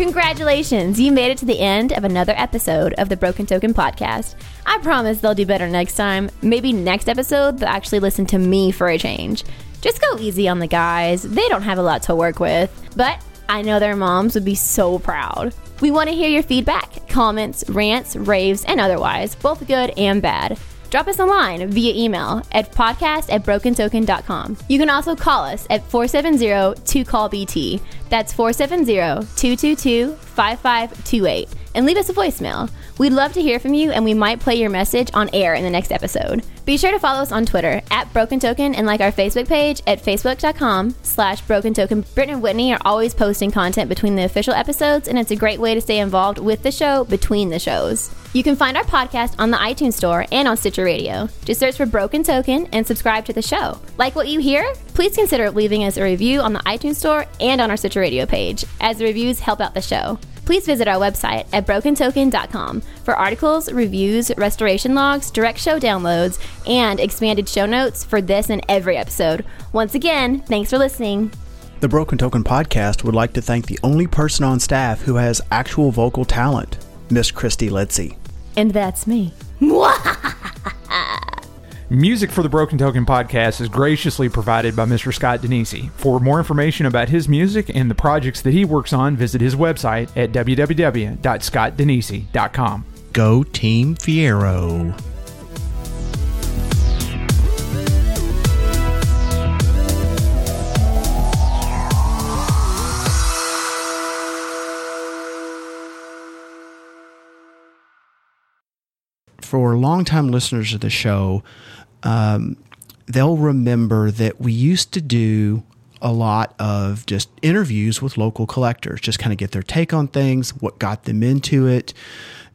Congratulations, you made it to the end of another episode of the Broken Token podcast. I promise they'll do better next time. Maybe next episode they'll actually listen to me for a change. Just go easy on the guys, they don't have a lot to work with. But I know their moms would be so proud. We want to hear your feedback, comments, rants, raves, and otherwise, both good and bad. Drop us a line via email at podcast at brokentoken.com. You can also call us at 470-2CALL-BT. That's 470-222-5528. And leave us a voicemail. We'd love to hear from you and we might play your message on air in the next episode. Be sure to follow us on Twitter at Broken Token and like our Facebook page at facebook.com slash Broken Token. Britt and Whitney are always posting content between the official episodes and it's a great way to stay involved with the show between the shows. You can find our podcast on the iTunes Store and on Stitcher Radio. Just search for Broken Token and subscribe to the show. Like what you hear? Please consider leaving us a review on the iTunes Store and on our Stitcher Radio page, as the reviews help out the show. Please visit our website at brokentoken.com for articles, reviews, restoration logs, direct show downloads, and expanded show notes for this and every episode. Once again, thanks for listening. The Broken Token podcast would like to thank the only person on staff who has actual vocal talent, Miss Christy Letzi. And that's me. Music for the Broken Token podcast is graciously provided by Mr. Scott Denisi. For more information about his music and the projects that he works on, visit his website at www.scottdenisi.com. Go Team Fiero. For longtime listeners of the show, um, they'll remember that we used to do a lot of just interviews with local collectors, just kind of get their take on things, what got them into it.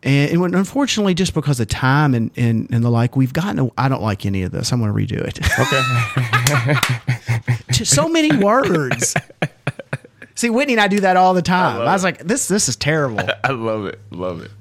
And, and when, unfortunately, just because of time and, and, and the like, we've gotten, a, I don't like any of this. I'm going to redo it. Okay. just so many words. See, Whitney and I do that all the time. I, was like, this, this is terrible. I love it. Love it.